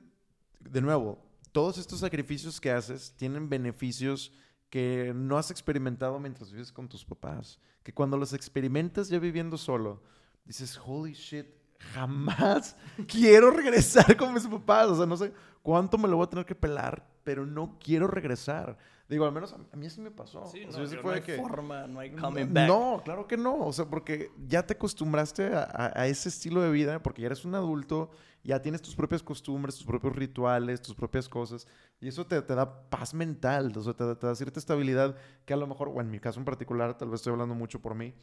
de nuevo, todos estos sacrificios que haces tienen beneficios que no has experimentado mientras vives con tus papás. Que cuando los experimentas ya viviendo solo, dices, holy shit, jamás quiero regresar con mis papás. O sea, no sé cuánto me lo voy a tener que pelar, pero no quiero regresar. Digo, al menos a, a mí así me pasó. Sí, O no, sí fue hay que- forma, no hay coming back. no, claro que no. O sea, porque ya te acostumbraste a, a- a ese estilo de vida, porque ya eres un adulto, ya tienes tus propias costumbres, tus propios rituales, tus propias cosas, y eso te, te da paz mental, o sea, te, da- te da cierta estabilidad que a lo mejor, o en mi caso en particular, tal vez estoy hablando mucho por mí,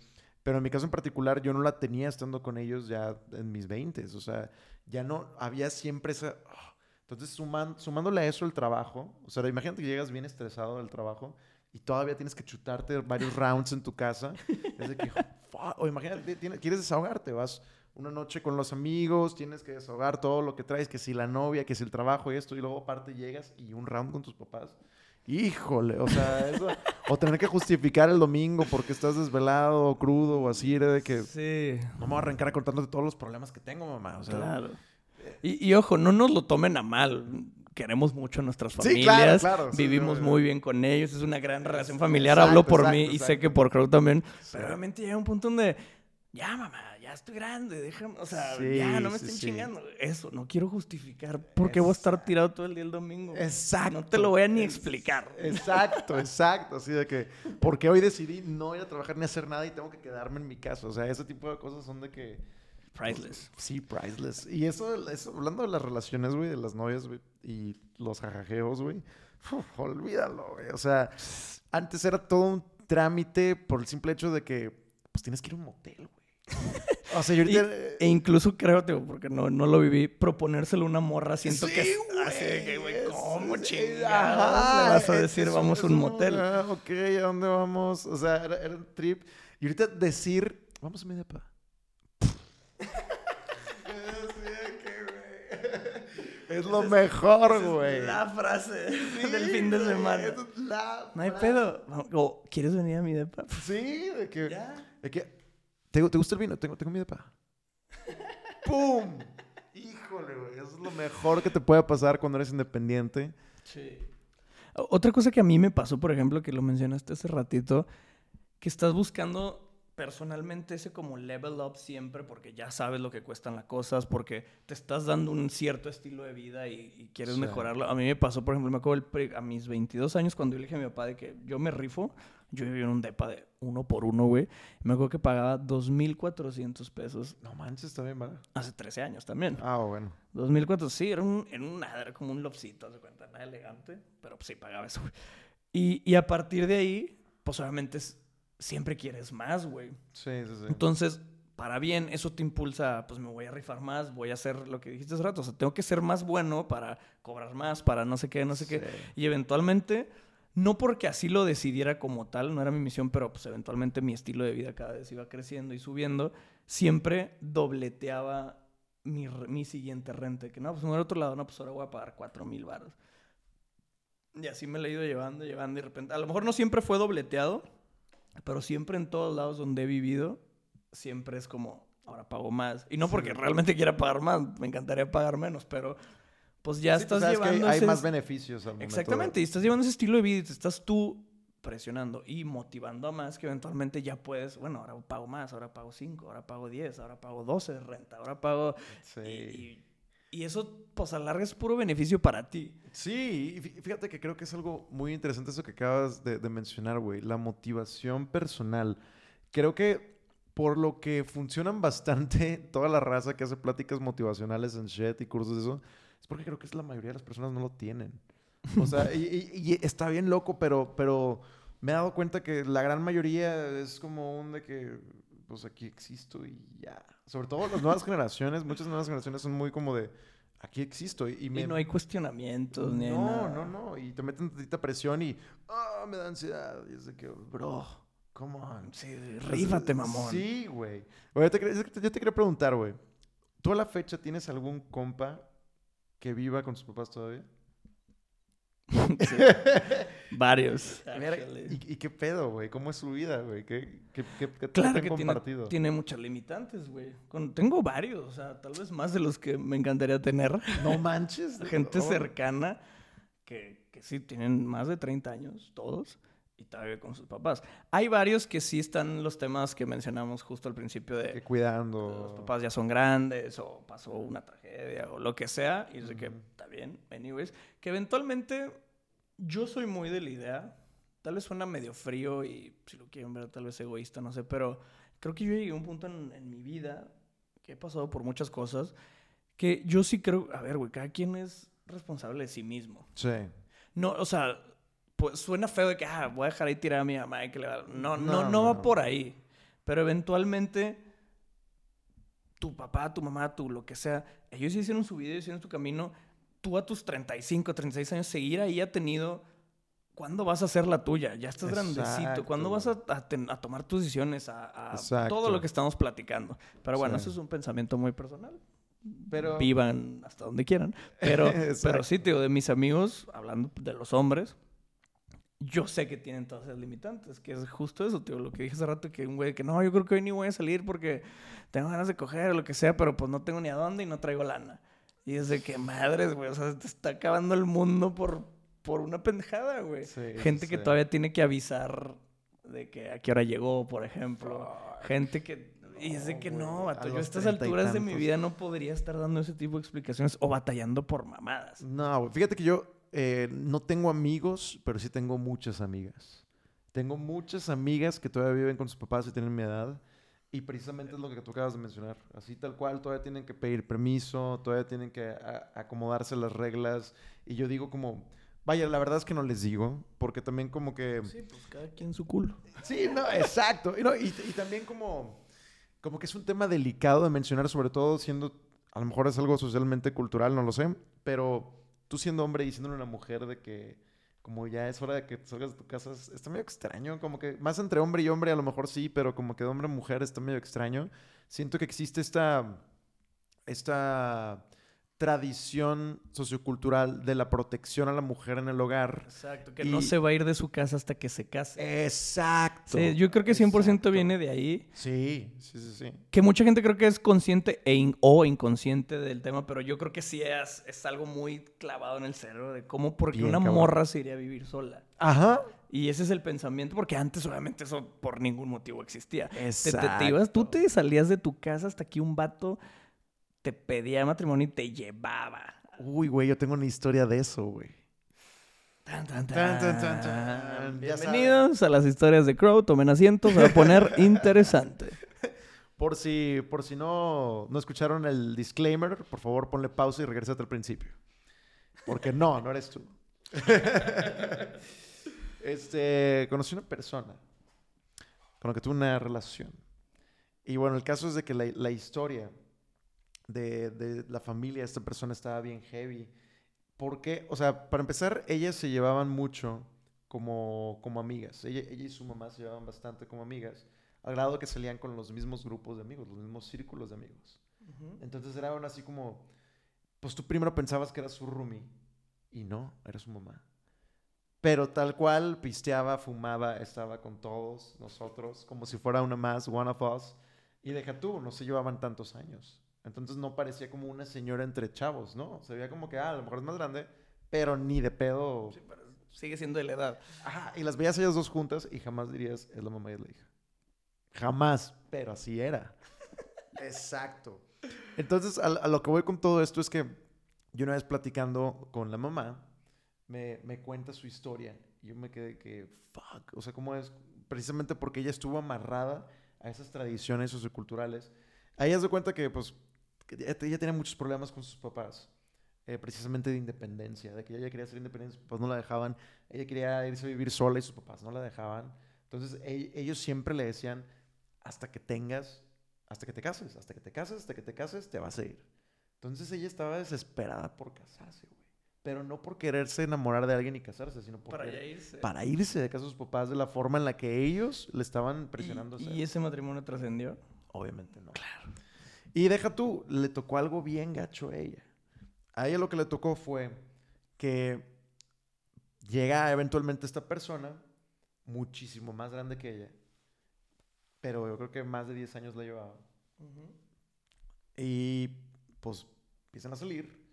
pero en mi caso en particular yo no la tenía estando con ellos ya en mis 20, o sea, ya no había siempre esa... ah. Entonces, suman- sumándole a eso el trabajo, o sea, imagínate que llegas bien estresado del trabajo y todavía tienes que chutarte varios rounds en tu casa. Es de que, fuck, o imagínate, tienes- quieres desahogarte, vas una noche con los amigos, tienes que desahogar todo lo que traes, que si la novia, que si el trabajo y esto, y luego aparte llegas y un round con tus papás. Híjole, o sea, eso, o tener que justificar el domingo porque estás desvelado o crudo o así, de que Sí, no me voy a arrancar contándote todos los problemas que tengo, mamá. O sea, claro. Y, y ojo, no nos lo tomen a mal. Queremos mucho a nuestras Sí, familias. claro, claro, sí, vivimos muy bien con ellos. Es una gran relación familiar. Exacto, Hablo por exacto, mí y sé que por Crow también. Pero obviamente llega un punto donde, ya mamá, ya estoy grande, déjame, o sea, Sí, ya no me sí, estén sí. chingando. Eso, no quiero justificar por qué voy a estar tirado todo el día el domingo. Exacto. No te lo voy a ni explicar. Exacto, exacto. Así de que, porque hoy decidí no ir a trabajar ni hacer nada y tengo que quedarme en mi casa. O sea, ese tipo de cosas son de que. Priceless. Sí, priceless. Y eso, eso hablando de las relaciones, güey, de las novias, güey, y los jajajeos, güey. uf, olvídalo, güey. O sea, antes era todo un trámite por el simple hecho de que pues tienes que ir a un motel, güey. O sea, yo Y- ahorita... e incluso creo, tío, porque no, no lo viví, proponérselo a una morra, siento que Sí, es güey, así de que, güey, es- ¿cómo ajá, le vas a decir vamos a un motel? Ah, ok, ¿a dónde vamos? O sea, era, era un trip. Y ahorita decir, vamos a mi depa. Es lo mejor, güey. La frase Sí, del fin de semana. esa es la No hay frase. pedo. O, ¿quieres venir a mi depa? Sí, de que... Ya. de que ¿te, te gusta el vino? Tengo, tengo mi depa. ¡Pum! Híjole, güey. Eso es lo mejor que te puede pasar cuando eres independiente. Sí. Otra cosa que a mí me pasó, por ejemplo, que lo mencionaste hace ratito, que estás buscando personalmente ese como level up siempre porque ya sabes lo que cuestan las cosas, porque te estás dando un cierto estilo de vida y, y quieres Sí. mejorarlo. A mí me pasó, por ejemplo, me acuerdo el a mis 22 años cuando yo le dije a mi papá de que yo me rifo, yo vivía en un depa de uno por uno, güey. Me acuerdo que pagaba 2.400 pesos No manches, bien, ¿verdad? hace 13 años también. Ah, bueno. 2004, sí, era un, era un era como un lobcito, se cuenta, nada elegante, pero pues sí, pagaba eso, güey. Y, y a partir de ahí, pues obviamente es- siempre quieres más, güey. Sí, sí, sí. Entonces, para bien, eso te impulsa, pues me voy a rifar más, voy a hacer lo que dijiste hace rato, o sea, tengo que ser más bueno para cobrar más, para no sé qué, no sé qué. Y eventualmente, no porque así lo decidiera como tal, no era mi misión, pero pues eventualmente mi estilo de vida cada vez iba creciendo y subiendo, siempre dobleteaba mi, mi siguiente renta. Que no, pues me voy otro lado, no, pues ahora voy a pagar cuatro mil baros. Y así me la he ido llevando, llevando y de repente, a lo mejor no siempre fue dobleteado, pero siempre en todos lados donde he vivido, siempre es como, ahora pago más. Y no porque Sí. realmente quiera pagar más, me encantaría pagar menos, pero pues ya Sí, estás sabes que hay- llevando hay, ese- más beneficios al Exactamente, y estás llevando ese estilo de vida y te estás tú presionando y motivando a más que eventualmente ya puedes, bueno, ahora pago más, ahora pago 5, ahora pago 10, ahora pago 12 de renta, ahora pago... Sí. Y, y- y eso, pues a la larga es puro beneficio para ti. Sí, y fí- fíjate que creo que es algo muy interesante eso que acabas de, mencionar, güey. La motivación personal. Creo que por lo que funcionan bastante toda la raza que hace pláticas motivacionales en Shed y cursos de eso, es porque creo que es la mayoría de las personas no lo tienen. O sea, y está bien loco, pero, pero me he dado cuenta que la gran mayoría es como un de que, pues aquí existo y ya. Sobre todo las nuevas generaciones, muchas nuevas generaciones son muy como de, aquí existo. Y, y me, Y no hay cuestionamientos ni no, nada. no, no. Y te meten tantita presión y. ¡Ah! me da ansiedad. Y es de que, bro, come on. Sí, rífate, mamón. Sí, güey. Oye, te quería- yo te quería preguntar, güey. ¿Tú a la fecha tienes algún compa que viva con sus papás todavía? Sí. Varios. Mira. ¿y, y qué pedo, güey? ¿Cómo es su vida, güey? ¿Qué, qué, qué, qué Claro que han tiene, compartido? tiene muchas limitantes, güey. Con- Tengo varios, o sea, tal vez más de los que me encantaría tener. No manches. gente cercana que, que sí tienen más de 30 años, todos, y todavía con sus papás. Hay varios que sí están los temas que mencionamos justo al principio Que de cuidando. los papás ya son grandes o pasó una tragedia o lo que sea, y es de que está bien, anyways, que eventualmente yo soy muy de la idea, tal vez suena medio frío y si lo quieren ver tal vez egoísta, no sé, pero creo que yo llegué a un punto en, en mi vida que he pasado por muchas cosas que yo sí creo, a ver, güey, cada quien es responsable de sí mismo. Sí. No, o sea, pues suena feo de que, ah, voy a dejar ahí tirada a mi mamá y que le va... No, no, No, no, no, va por ahí. Pero eventualmente, tu papá, tu mamá, tu lo que sea, ellos hicieron su vida, hicieron su camino. Tú a tus 35, 36 años, seguir ahí ha tenido... ¿Cuándo vas a hacer la tuya? Ya estás grandecito. Exacto, ¿Cuándo vas a, a ten- a tomar tus decisiones? A, a todo lo que estamos platicando. Pero bueno, Sí. eso es un pensamiento muy personal Pero. vivan hasta donde quieran. Pero, pero sí, tío, de mis amigos, hablando de los hombres, yo sé que tienen todas esas limitantes, que es justo eso, tío, lo que dije hace rato, que un güey que no, yo creo que hoy ni voy a salir porque tengo ganas de coger o lo que sea, pero pues no tengo ni a dónde y no traigo lana. Y es de que madres, güey, o sea, se te está acabando el mundo por, por una pendejada, güey. Sí, Gente que todavía tiene que avisar de que a qué hora llegó, por ejemplo. Gente que... Y es de no, que no, a vato, yo a estas alturas de mi vida no podría estar dando ese tipo de explicaciones o batallando por mamadas. No, güey. fíjate que yo eh, no tengo amigos, pero sí tengo muchas amigas. Tengo muchas amigas que todavía viven con sus papás y tienen mi edad. Y precisamente es lo que tú acabas de mencionar. Así tal cual, todavía tienen que pedir permiso, todavía tienen que acomodarse las reglas. Y yo digo como, Vaya, la verdad es que no les digo, porque también como que... Sí, pues cada quien su culo. Sí, no, exacto. Y, no, y, y también como, como que es un tema delicado de mencionar, sobre todo siendo, a lo mejor es algo socialmente cultural, no lo sé, pero tú siendo hombre y siendo una mujer de que como ya es hora de que salgas de tu casa, es- está medio extraño, como que más entre hombre y hombre a lo mejor sí, pero como que de hombre a mujer está medio extraño. Siento que existe esta, esta tradición sociocultural de la protección a la mujer en el hogar. Exacto, que Y- no se va a ir de su casa hasta que se case. Exacto. Sí, yo creo que 100% exacto. viene de ahí. Sí, sí, sí, sí. Que mucha gente creo que es consciente e in- o inconsciente del tema, pero yo creo que sí es, es algo muy clavado en el cerebro de cómo, porque Bien una cabrón. morra se iría a vivir sola. Ajá. Y ese es el pensamiento, porque antes obviamente eso por ningún motivo existía. Te, te- te Exacto. ibas, tú te salías de tu casa hasta que un vato te pedía matrimonio y te llevaba. Uy, güey, yo tengo una historia de eso, güey. Tan, tan, Tan, Bienvenidos a las historias de Crow. Tomen asiento, se va a poner interesante. Por si, por si no, no escucharon el disclaimer, por favor ponle pausa y regrésate al principio. Porque no, no eres tú. este, conocí una persona con la que tuve una relación. Y bueno, el caso es de que la, la historia de, de la familia de esta persona estaba bien heavy. Porque, o sea, para empezar, ellas se llevaban mucho como, como amigas. Ella, ella y su mamá se llevaban bastante como amigas, al grado que salían con los mismos grupos de amigos, los mismos círculos de amigos. Entonces era aún así como, pues tú primero pensabas que era su roomie y no, era su mamá. Pero tal cual pisteaba, fumaba, estaba con todos nosotros, como si fuera una más, one of us. Y deja tú, no se llevaban tantos años. Entonces no parecía como una señora entre chavos, ¿no? Se veía como que, ah, a lo mejor es más grande, pero ni de pedo. Sí, pero sigue siendo de la edad. Ajá, y las veías ellas dos juntas y jamás dirías, es la mamá y es la hija. Jamás, pero así era. Exacto. Entonces, a, a lo que voy con todo esto es que yo una vez platicando con la mamá, me, me cuenta su historia. Y yo me quedé que, fuck, o sea, ¿cómo es? Precisamente porque ella estuvo amarrada a esas tradiciones socioculturales. A ella se cuenta que, pues, ella, ella tenía muchos problemas con sus papás. eh, precisamente de independencia, de que ella quería ser independiente, sus papás no la dejaban, ella quería irse a vivir sola y sus papás no la dejaban. Entonces e- ellos siempre le decían, hasta que tengas, hasta que te cases, hasta que te cases, hasta que te cases, te vas a ir. Entonces ella estaba desesperada por casarse, güey. Pero no por quererse enamorar de alguien y casarse, sino por Para querer- irse. para irse de casa de sus papás de la forma en la que ellos le estaban presionando. ¿Y, y ese matrimonio trascendió? Obviamente no. Claro. Y deja tú, le tocó algo bien gacho a ella. A ella lo que le tocó fue que llega eventualmente esta persona, muchísimo más grande que ella, pero yo creo que más de 10 años la llevaba. Y pues empiezan a salir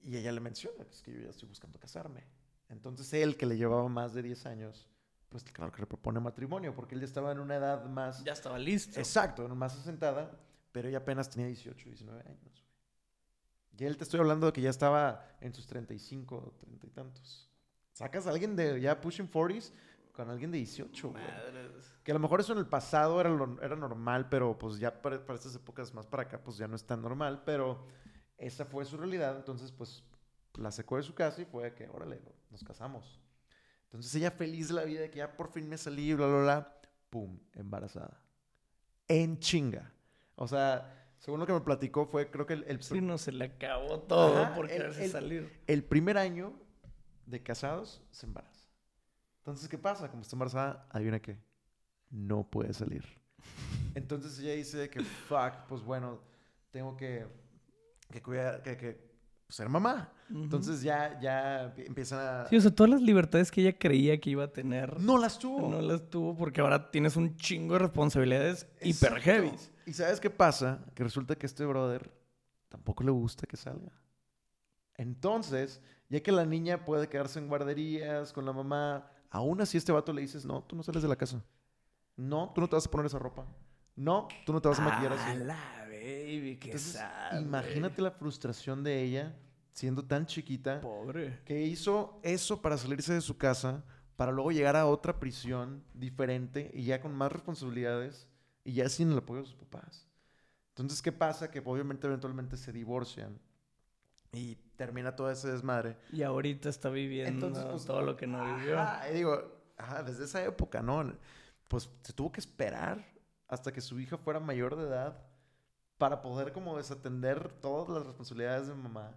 y ella le menciona, es que yo ya estoy buscando casarme. Entonces él, que le llevaba más de 10 años, pues claro que le propone matrimonio, porque él ya estaba en una edad más... Ya estaba listo. Exacto, más asentada, pero ella apenas tenía 18, 19 años. Y él te estoy hablando de que ya estaba en sus 35, 30 y tantos. Sacas a alguien de ya pushing 40s con alguien de 18, güey. Que a lo mejor eso en el pasado era, lo- era normal, pero pues ya para, para estas épocas más para acá, pues ya no es tan normal. Pero esa fue su realidad, entonces pues la sacó de su casa y fue que, órale, nos casamos. Entonces ella feliz de la vida de que ya por fin me salí, bla, bla, bla. Pum, embarazada. En chinga. O sea, según lo que me platicó fue, creo que el, el, Sí, no se le acabó todo Ajá, por quererse el- salir. el primer año de casados se embaraza. Entonces, ¿qué pasa? Como está embarazada, adivina qué. No puede salir. Entonces ella dice que, fuck, pues bueno, tengo que, que cuidar, que, que ser mamá. Entonces ya, ya empiezan a... Sí, o sea, todas las libertades que ella creía que iba a tener, no las tuvo. no las tuvo porque ahora tienes un chingo de responsabilidades hiper heavy. ¿Y sabes qué pasa? Que resulta que este brother tampoco le gusta que salga. Entonces, ya que la niña puede quedarse en guarderías con la mamá, aún así este vato le dices, no, tú no sales de la casa. No, tú no te vas a poner esa ropa. No, tú no te vas a maquillar Ah, así. la baby, qué Entonces, sad, imagínate la frustración de ella siendo tan chiquita. Pobre. que hizo eso para salirse de su casa, para luego llegar a otra prisión diferente y ya con más responsabilidades y ya sin el apoyo de sus papás. Entonces, ¿qué pasa? Que obviamente eventualmente se divorcian Y termina todo ese desmadre. Y ahorita está viviendo Entonces, pues, todo lo que no vivió. Ajá, y digo, ajá, desde esa época, ¿no? Pues se tuvo que esperar hasta que su hija fuera mayor de edad para poder como desatender todas las responsabilidades de mamá.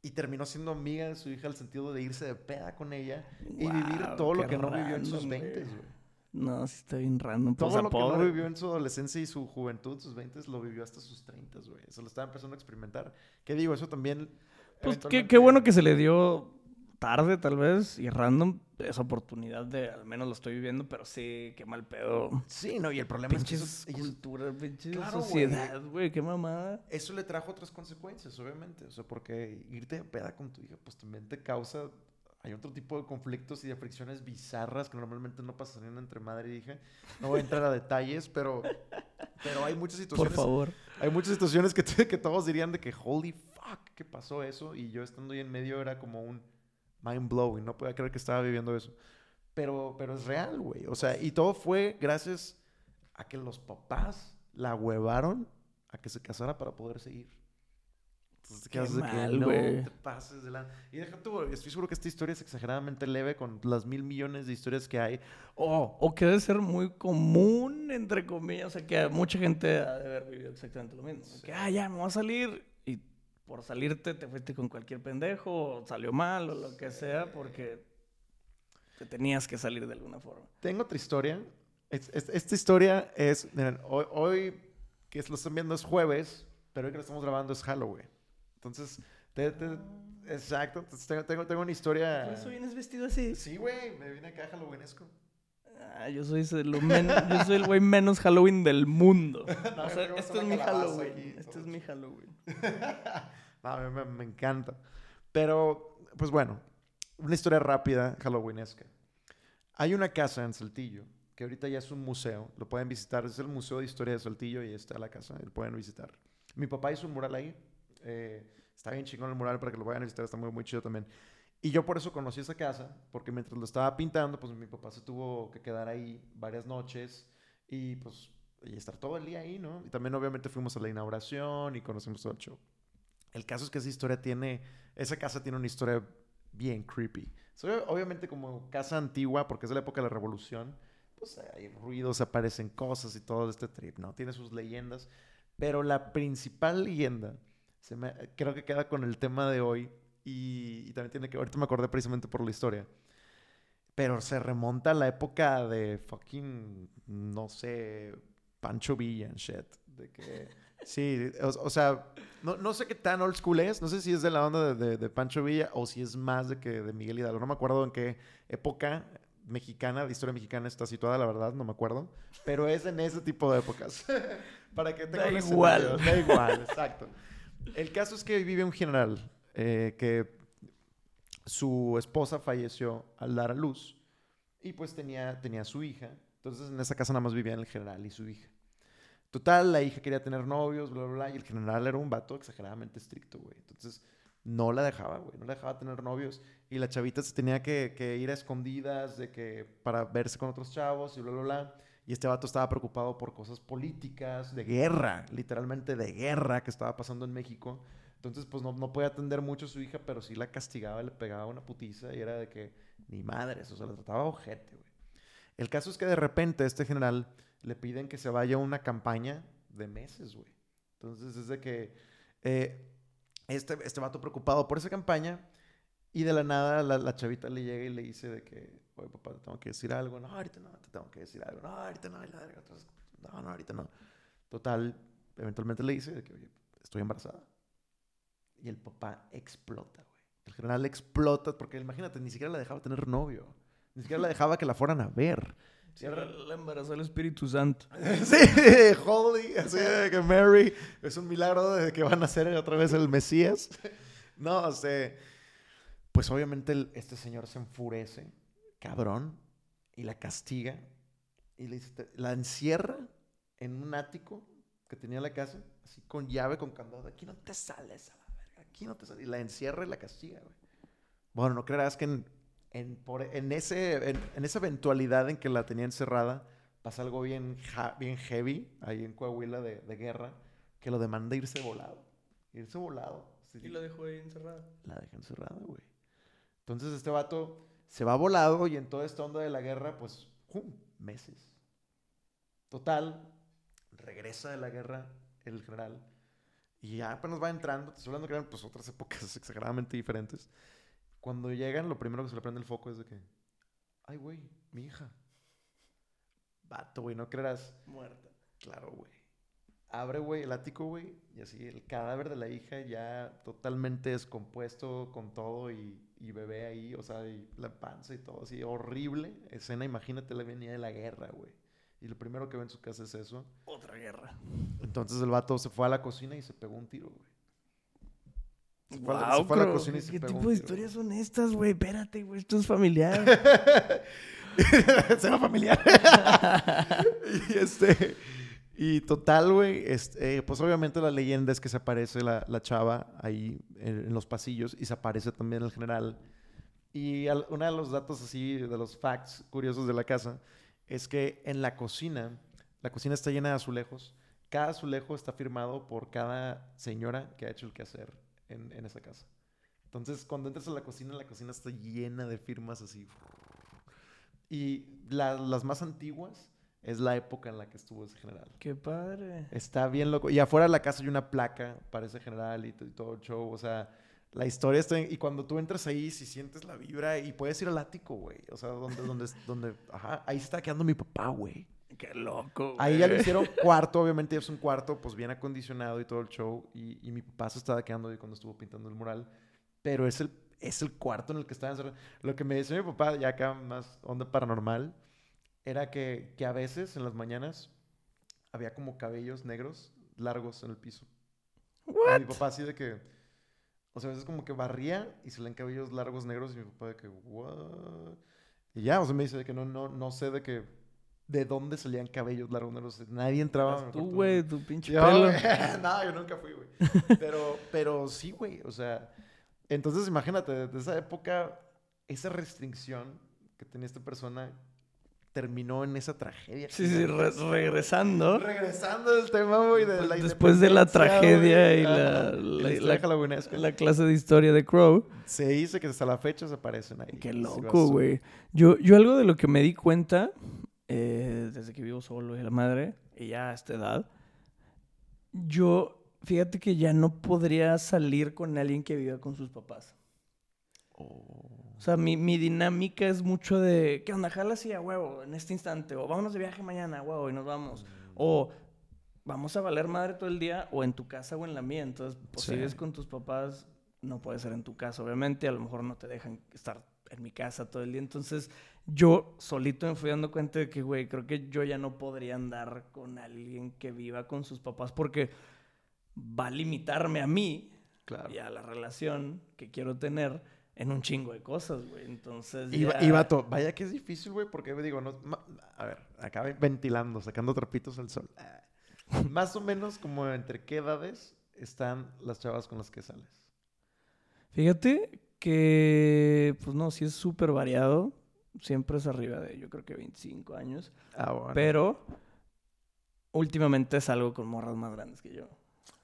Y terminó siendo amiga de su hija al sentido de irse de peda con ella y vivir todo lo que no vivió en sus random, 20, güey. No, sí está bien random. Pues Todo lo que no vivió en su adolescencia y su juventud, sus 20, lo vivió hasta sus 30, güey. Eso lo estaba empezando a experimentar. ¿Qué digo? Eso también... Pues qué, eventualmente- qué bueno que se le dio tarde, tal vez, y random esa oportunidad de, al menos lo estoy viviendo, pero sí, qué mal pedo. Sí, no, y el problema es que Pinches eso, cultura, pinche Claro, güey. sociedad, güey, qué mamada. eso le trajo otras consecuencias, obviamente. O sea, porque irte de peda con tu hija, pues también te causa. Hay otro tipo de conflictos y de fricciones bizarras que normalmente no pasarían entre madre y hija. No voy a entrar a detalles, pero, pero hay muchas Por situaciones. favor. Hay muchas situaciones que, que todos dirían de que, holy fuck, ¿qué pasó eso? Y yo estando ahí en medio era como un mind blowing. No podía creer que estaba viviendo eso. Pero, pero es real, güey. O sea, y todo fue gracias a que los papás la huevaron a que se casara para poder seguir. Entonces, Qué haces de que mal, no güey. te pases de la... Y deja tú, estoy seguro que esta historia es exageradamente leve con las mil millones de historias que hay. Oh, O que debe ser muy común, entre comillas. O sea, que mucha gente ha de haber vivido exactamente lo mismo. Que, ah, ya, me voy a salir. Y por salirte te fuiste con cualquier pendejo, o salió mal, o lo que sea, porque te tenías que salir de alguna forma. Tengo otra historia. Es- es- esta historia es, miren, hoy, hoy que lo están viendo es jueves, pero hoy que lo estamos grabando es Halloween. Entonces, te- te- exacto, entonces tengo, tengo, tengo una historia... ¿Por eso vienes vestido así? Sí, güey, me vine acá Halloweenesco. Ah, yo soy, yo el güey menos Halloween del mundo. No, o me sea, gusta este es mi Halloween. Este es mi Halloween. No, a mí me, me encanta. Pero, pues bueno, una historia rápida, halloweenesca. Hay una casa en Saltillo, que ahorita ya es un museo, lo pueden visitar, es el Museo de Historia de Saltillo y está la casa, lo pueden visitar. Mi papá hizo un mural ahí, eh, está bien chingón el mural para que lo vayan a visitar, está muy, muy chido también. Y yo por eso conocí esa casa, porque mientras lo estaba pintando, pues mi papá se tuvo que quedar ahí varias noches y pues y estar todo el día ahí, ¿no? Y también obviamente fuimos a la inauguración y conocimos todo el show. El caso es que esa historia tiene, esa casa tiene una historia bien creepy. So, obviamente como casa antigua, porque es de la época de la revolución, pues hay ruidos, aparecen cosas y todo este trip, ¿no? Tiene sus leyendas, pero la principal leyenda, se me- creo que queda con el tema de hoy y, y también tiene que, ahorita me acordé precisamente por la historia, pero se remonta a la época de fucking, no sé, Pancho Villa and shit, de que... Sí, o, o sea, no, no sé qué tan old school es. No sé si es de la onda de, de- de Pancho Villa o si es más de que de Miguel Hidalgo. No me acuerdo en qué época mexicana, de historia mexicana está situada, la verdad, no me acuerdo. Pero es en ese tipo de épocas. Para que tengan Da igual. Da igual, exacto. El caso es que vive un general eh, que su esposa falleció al dar a luz y pues tenía, tenía su hija. Entonces en esa casa nada más vivían el general y su hija. Total, la hija quería tener novios, bla, bla, bla, y el general era un vato exageradamente estricto, güey. Entonces, no la dejaba, güey, no la dejaba tener novios. Y la chavita se tenía que, que ir a escondidas de que, para verse con otros chavos y bla, bla, bla. Y este vato estaba preocupado por cosas políticas, de guerra, literalmente de guerra que estaba pasando en México. Entonces, pues no, no podía atender mucho a su hija, pero sí la castigaba, le pegaba una putiza y era de que, ni madres, o sea, la trataba ojete, güey. El caso es que de repente este general le piden que se vaya a una campaña de meses, güey. Entonces es de que eh, este, este vato preocupado por esa campaña y de la nada la chavita le llega y le dice de que, oye papá, te tengo que decir algo. No, ahorita no, te tengo que decir algo. No, ahorita no, la verga, entonces, no, no, ahorita no. Total, eventualmente le dice de que, oye, estoy embarazada. Y el papá explota, güey. El general explota porque imagínate, ni siquiera la dejaba tener novio. Ni siquiera la dejaba que la fueran a ver. Sí, la embarazó el Espíritu Santo. Sí, holy, así de que Mary es un milagro de que van a ser otra vez el Mesías. No, o sea, pues obviamente el- este señor se enfurece, cabrón, y la castiga y le dice, la encierra en un ático que tenía la casa, así con llave, con candado. Aquí no te sales a la verga, aquí no te sales. Y la encierra y la castiga, güey. Bueno, no creerás que en, en, por- en ese, en, en esa eventualidad en que la tenía encerrada, pasa algo bien, ja- bien heavy ahí en Coahuila de, de guerra, que lo demanda irse volado. Irse volado. Y lo dejó ahí encerrada. La dejó encerrada, güey. Entonces este vato se va volado y en toda esta onda de la guerra, pues, ¡pum! meses. Total, regresa de la guerra el general y ya apenas va entrando, te estoy hablando que eran pues otras épocas exageradamente diferentes. Cuando llegan, lo primero que se le prende el foco es de que, ay, güey, mi hija. Vato, güey, no creerás. Muerta. Claro, güey. Abre, güey, el ático, güey, y así el cadáver de la hija ya totalmente descompuesto con todo y, y bebé ahí, o sea, y la panza y todo así, horrible escena, imagínate la venía de la guerra, güey. Y lo primero que ve en su casa es eso. Otra guerra. Entonces el vato se fue a la cocina y se pegó un tiro, güey. Se fue a la- Guau, se fue a la pero, cocina y se ¿Qué pegó tipo un de historias son estas, güey? Espérate, güey, esto es familiar. Será familiar. y este. Y total, güey. Este, eh, pues obviamente la leyenda es que se aparece la, la chava ahí en, en los pasillos y se aparece también el general. Y al- uno de los datos así, de los facts curiosos de la casa, es que en la cocina, la cocina está llena de azulejos. Cada azulejo está firmado por cada señora que ha hecho el quehacer en, en esa casa. Entonces, cuando entras a la cocina, la cocina está llena de firmas así. Y la- las más antiguas es la época en la que estuvo ese general. Qué padre. Está bien loco. Y afuera de la casa hay una placa para ese general y, todo el show. O sea, la historia está... en- Y cuando tú entras ahí, si sientes la vibra y puedes ir al ático, güey. O sea, donde, donde, donde... Ajá, ahí se está quedando mi papá, güey. Qué loco, Ahí ya güey. hicieron cuarto, obviamente es un cuarto, pues bien acondicionado y todo el show. Y, y mi papá se estaba quedando ahí cuando estuvo pintando el mural. Pero es el, es el cuarto en el que estaba encerrado. Lo que me decía mi papá, ya acá más onda paranormal, era que, que a veces en las mañanas había como cabellos negros largos en el piso. Y What? mi papá así de que... O sea, a veces como que barría y se le cabellos largos negros y mi papá de que, what? Y ya, o sea, me dice de que no, no, no sé de que... De dónde salían cabellos largos negros. Nadie entraba. Tú, güey, tu pinche Yo, pelo. no, yo nunca fui, güey. Pero, pero sí, güey. O sea, entonces imagínate, desde esa época, esa restricción que tenía esta persona terminó en esa tragedia. Sí, sí, re- regresando. Regresando del tema, güey, de la Después de la tragedia güey. y la- la- la- halloweenesca. La clase de historia de Crow. Se dice que hasta la fecha se aparecen ahí. Qué loco, güey. Yo, yo algo de lo que me di cuenta eh, desde que vivo solo y la madre, y ya a esta edad, yo, fíjate que ya no podría salir con alguien que viva con sus papás. Oh. O sea, mi, mi dinámica es mucho de, ¿qué onda? Jala así a huevo en este instante. O vámonos de viaje mañana a huevo y nos vamos. O vamos a valer madre todo el día o en tu casa o en la mía. Entonces, pues, si vives con tus papás, no puede ser en tu casa, obviamente. A lo mejor no te dejan estar en mi casa todo el día. Entonces, yo solito me fui dando cuenta de que, güey, creo que yo ya no podría andar con alguien que viva con sus papás porque va a limitarme a mí Claro. y a la relación que quiero tener en un chingo de cosas, güey. Entonces, Y, va- ya- y vato, vaya que es difícil, güey, porque digo, no, ma- a ver, acá ventilando, sacando trapitos al sol. Más o menos como entre qué edades están las chavas con las que sales. Fíjate que, pues no, sí es súper variado. Siempre es arriba de, yo creo que 25 años. Ah, bueno. Pero últimamente salgo con morras más grandes que yo.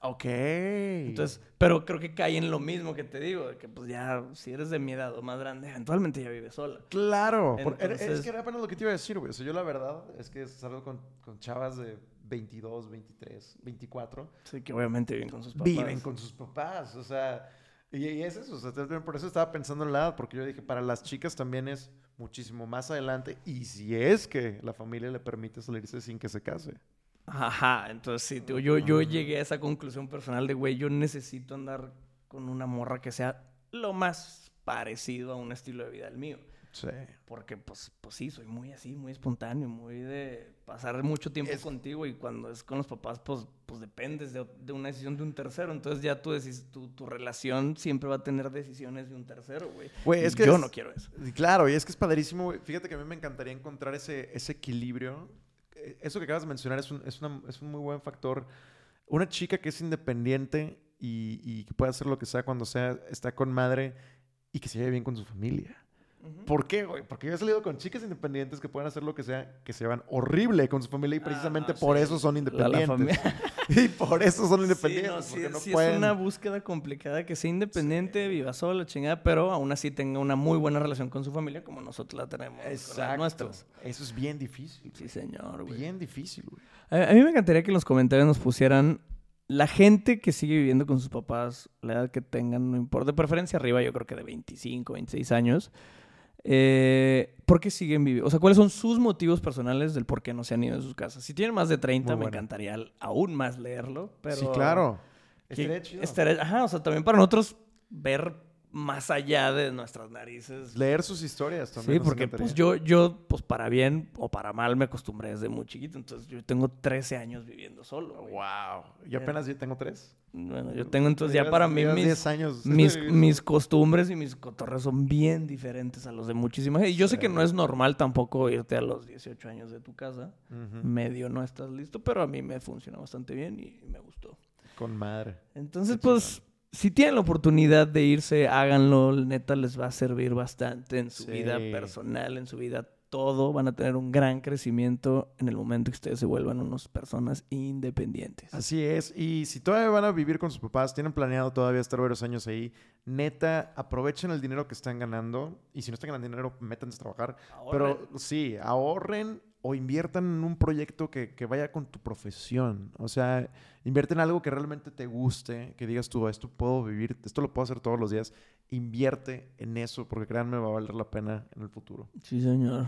Ok. Entonces, pero creo que cae en lo mismo que te digo, de que pues ya, si eres de mi edad o más grande, eventualmente ya vives sola. Claro. por- era- es Entonces- que era apenas lo que te iba a decir, güey. O sea, yo la verdad es que salgo con, con chavas de 22, 23, 24. Sí, que obviamente viven con sus papás. Viven con sus papás. O sea, y, y es eso. O sea, también por eso estaba pensando en la edad, porque yo dije, para las chicas también es muchísimo más adelante. Y si es que la familia le permite salirse sin que se case. Ajá, entonces sí, tío, yo, yo llegué a esa conclusión personal de, güey, yo necesito andar con una morra que sea lo más parecido a un estilo de vida del mío. Sí. Porque, pues, pues sí, soy muy así, muy espontáneo, muy de pasar mucho tiempo Es- contigo y cuando es con los papás, pues, pues dependes de, de una decisión de un tercero. Entonces ya tú decís, tu, tu relación siempre va a tener decisiones de un tercero, güey. Güey, es que yo es- no quiero eso. Claro, y es que es padrísimo, güey. Fíjate que a mí me encantaría encontrar ese, ese equilibrio. Eso que acabas de mencionar es un, es, una- es un muy buen factor. Una chica que es independiente y, y que puede hacer lo que sea cuando sea, está con madre y que se lleve bien con su familia. ¿Por qué, güey? Porque yo he salido con chicas independientes que pueden hacer lo que sea, que se van horrible con su familia y precisamente Ah, por sí. eso son independientes. la y por eso son Sí, independientes. no, sí, no sí pueden. es una búsqueda complicada que sea independiente, viva sola, chingada, pero aún así tenga una muy buena relación con su familia como nosotros la tenemos Exacto. Eso es bien difícil. Sí, señor, güey. Bien difícil, güey. A, a mí me encantaría que en los comentarios nos pusieran la gente que sigue viviendo con sus papás, la edad que tengan, no importa, de preferencia arriba, yo creo que de 25, 26 años. Eh, ¿Por qué siguen viviendo? O sea, ¿cuáles son sus motivos personales del por qué no se han ido de sus casas? Si tienen más de 30, Muy me encantaría aún más leerlo. Pero Sí, claro. Estaría chido. ajá, o sea, también para nosotros ver más allá de nuestras narices. Leer sus historias también. Sí, porque pues yo, yo, pues para bien o para mal me acostumbré desde muy chiquito. Entonces yo tengo 13 años viviendo solo. güey. Wow. Yo apenas yo tengo tres. Bueno, yo tengo entonces ya para mí mis, 10 años. mis, mis costumbres y mis cotorres son bien diferentes a los de muchísima gente. Y yo sé que no es normal tampoco irte a los 18 años de tu casa. Medio no estás listo, pero a mí me funciona bastante bien y me gustó. Con madre. Entonces, pues, si tienen la oportunidad de irse, háganlo. Neta, les va a servir bastante en su Sí. vida personal, en su vida todo. Van a tener un gran crecimiento en el momento que ustedes se vuelvan unas personas independientes. Así es. Y si todavía van a vivir con sus papás, tienen planeado todavía estar varios años ahí, neta, aprovechen el dinero que están ganando. Y si no están ganando dinero, métanse a trabajar. Pero sí, ahorren o inviertan en un proyecto que, que vaya con tu profesión. O sea, invierte en algo que realmente te guste, que digas tú, esto puedo vivir, esto lo puedo hacer todos los días. Invierte en eso, porque créanme, va a valer la pena en el futuro. Sí, señor.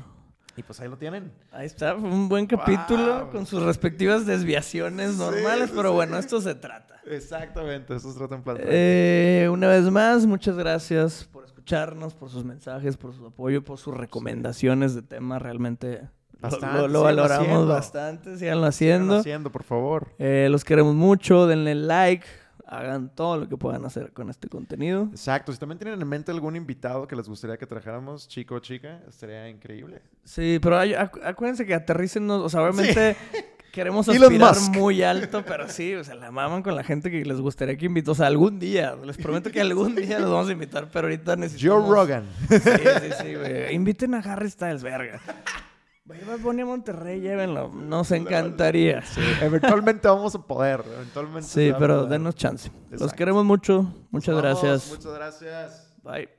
Y pues ahí lo tienen. Ahí está, fue un buen capítulo Wow. con sus respectivas desviaciones normales, sí, pero sí. bueno, esto se trata. Exactamente, eso se trata en plantar. Eh, una vez más, muchas gracias por escucharnos, por sus mensajes, por su apoyo, por sus recomendaciones de temas. Realmente Bastante, lo, valoramos haciendo. bastante. Síganlo Síganlo haciendo. haciendo, por favor. Eh, los queremos mucho. Denle like. Hagan todo lo que puedan hacer con este contenido. Exacto. Si también tienen en mente algún invitado que les gustaría que trajéramos, chico o chica, estaría increíble. Sí, pero hay- acu- acuérdense que aterricen. O sea, obviamente queremos Elon aspirar muy alto, pero sí, o sea, la maman con la gente que les gustaría que invite. O sea, algún día. Les prometo que algún día los vamos a invitar, pero ahorita Joe necesitamos... Rogan. Sí, sí, sí, güey. Inviten a Harry Styles, verga. Va a Bunny Monterrey, llévenlo. Nos encantaría. Eventualmente vamos a poder. Eventualmente sí, pero denos chance. Los queremos mucho. Muchas gracias. Muchas gracias. Bye.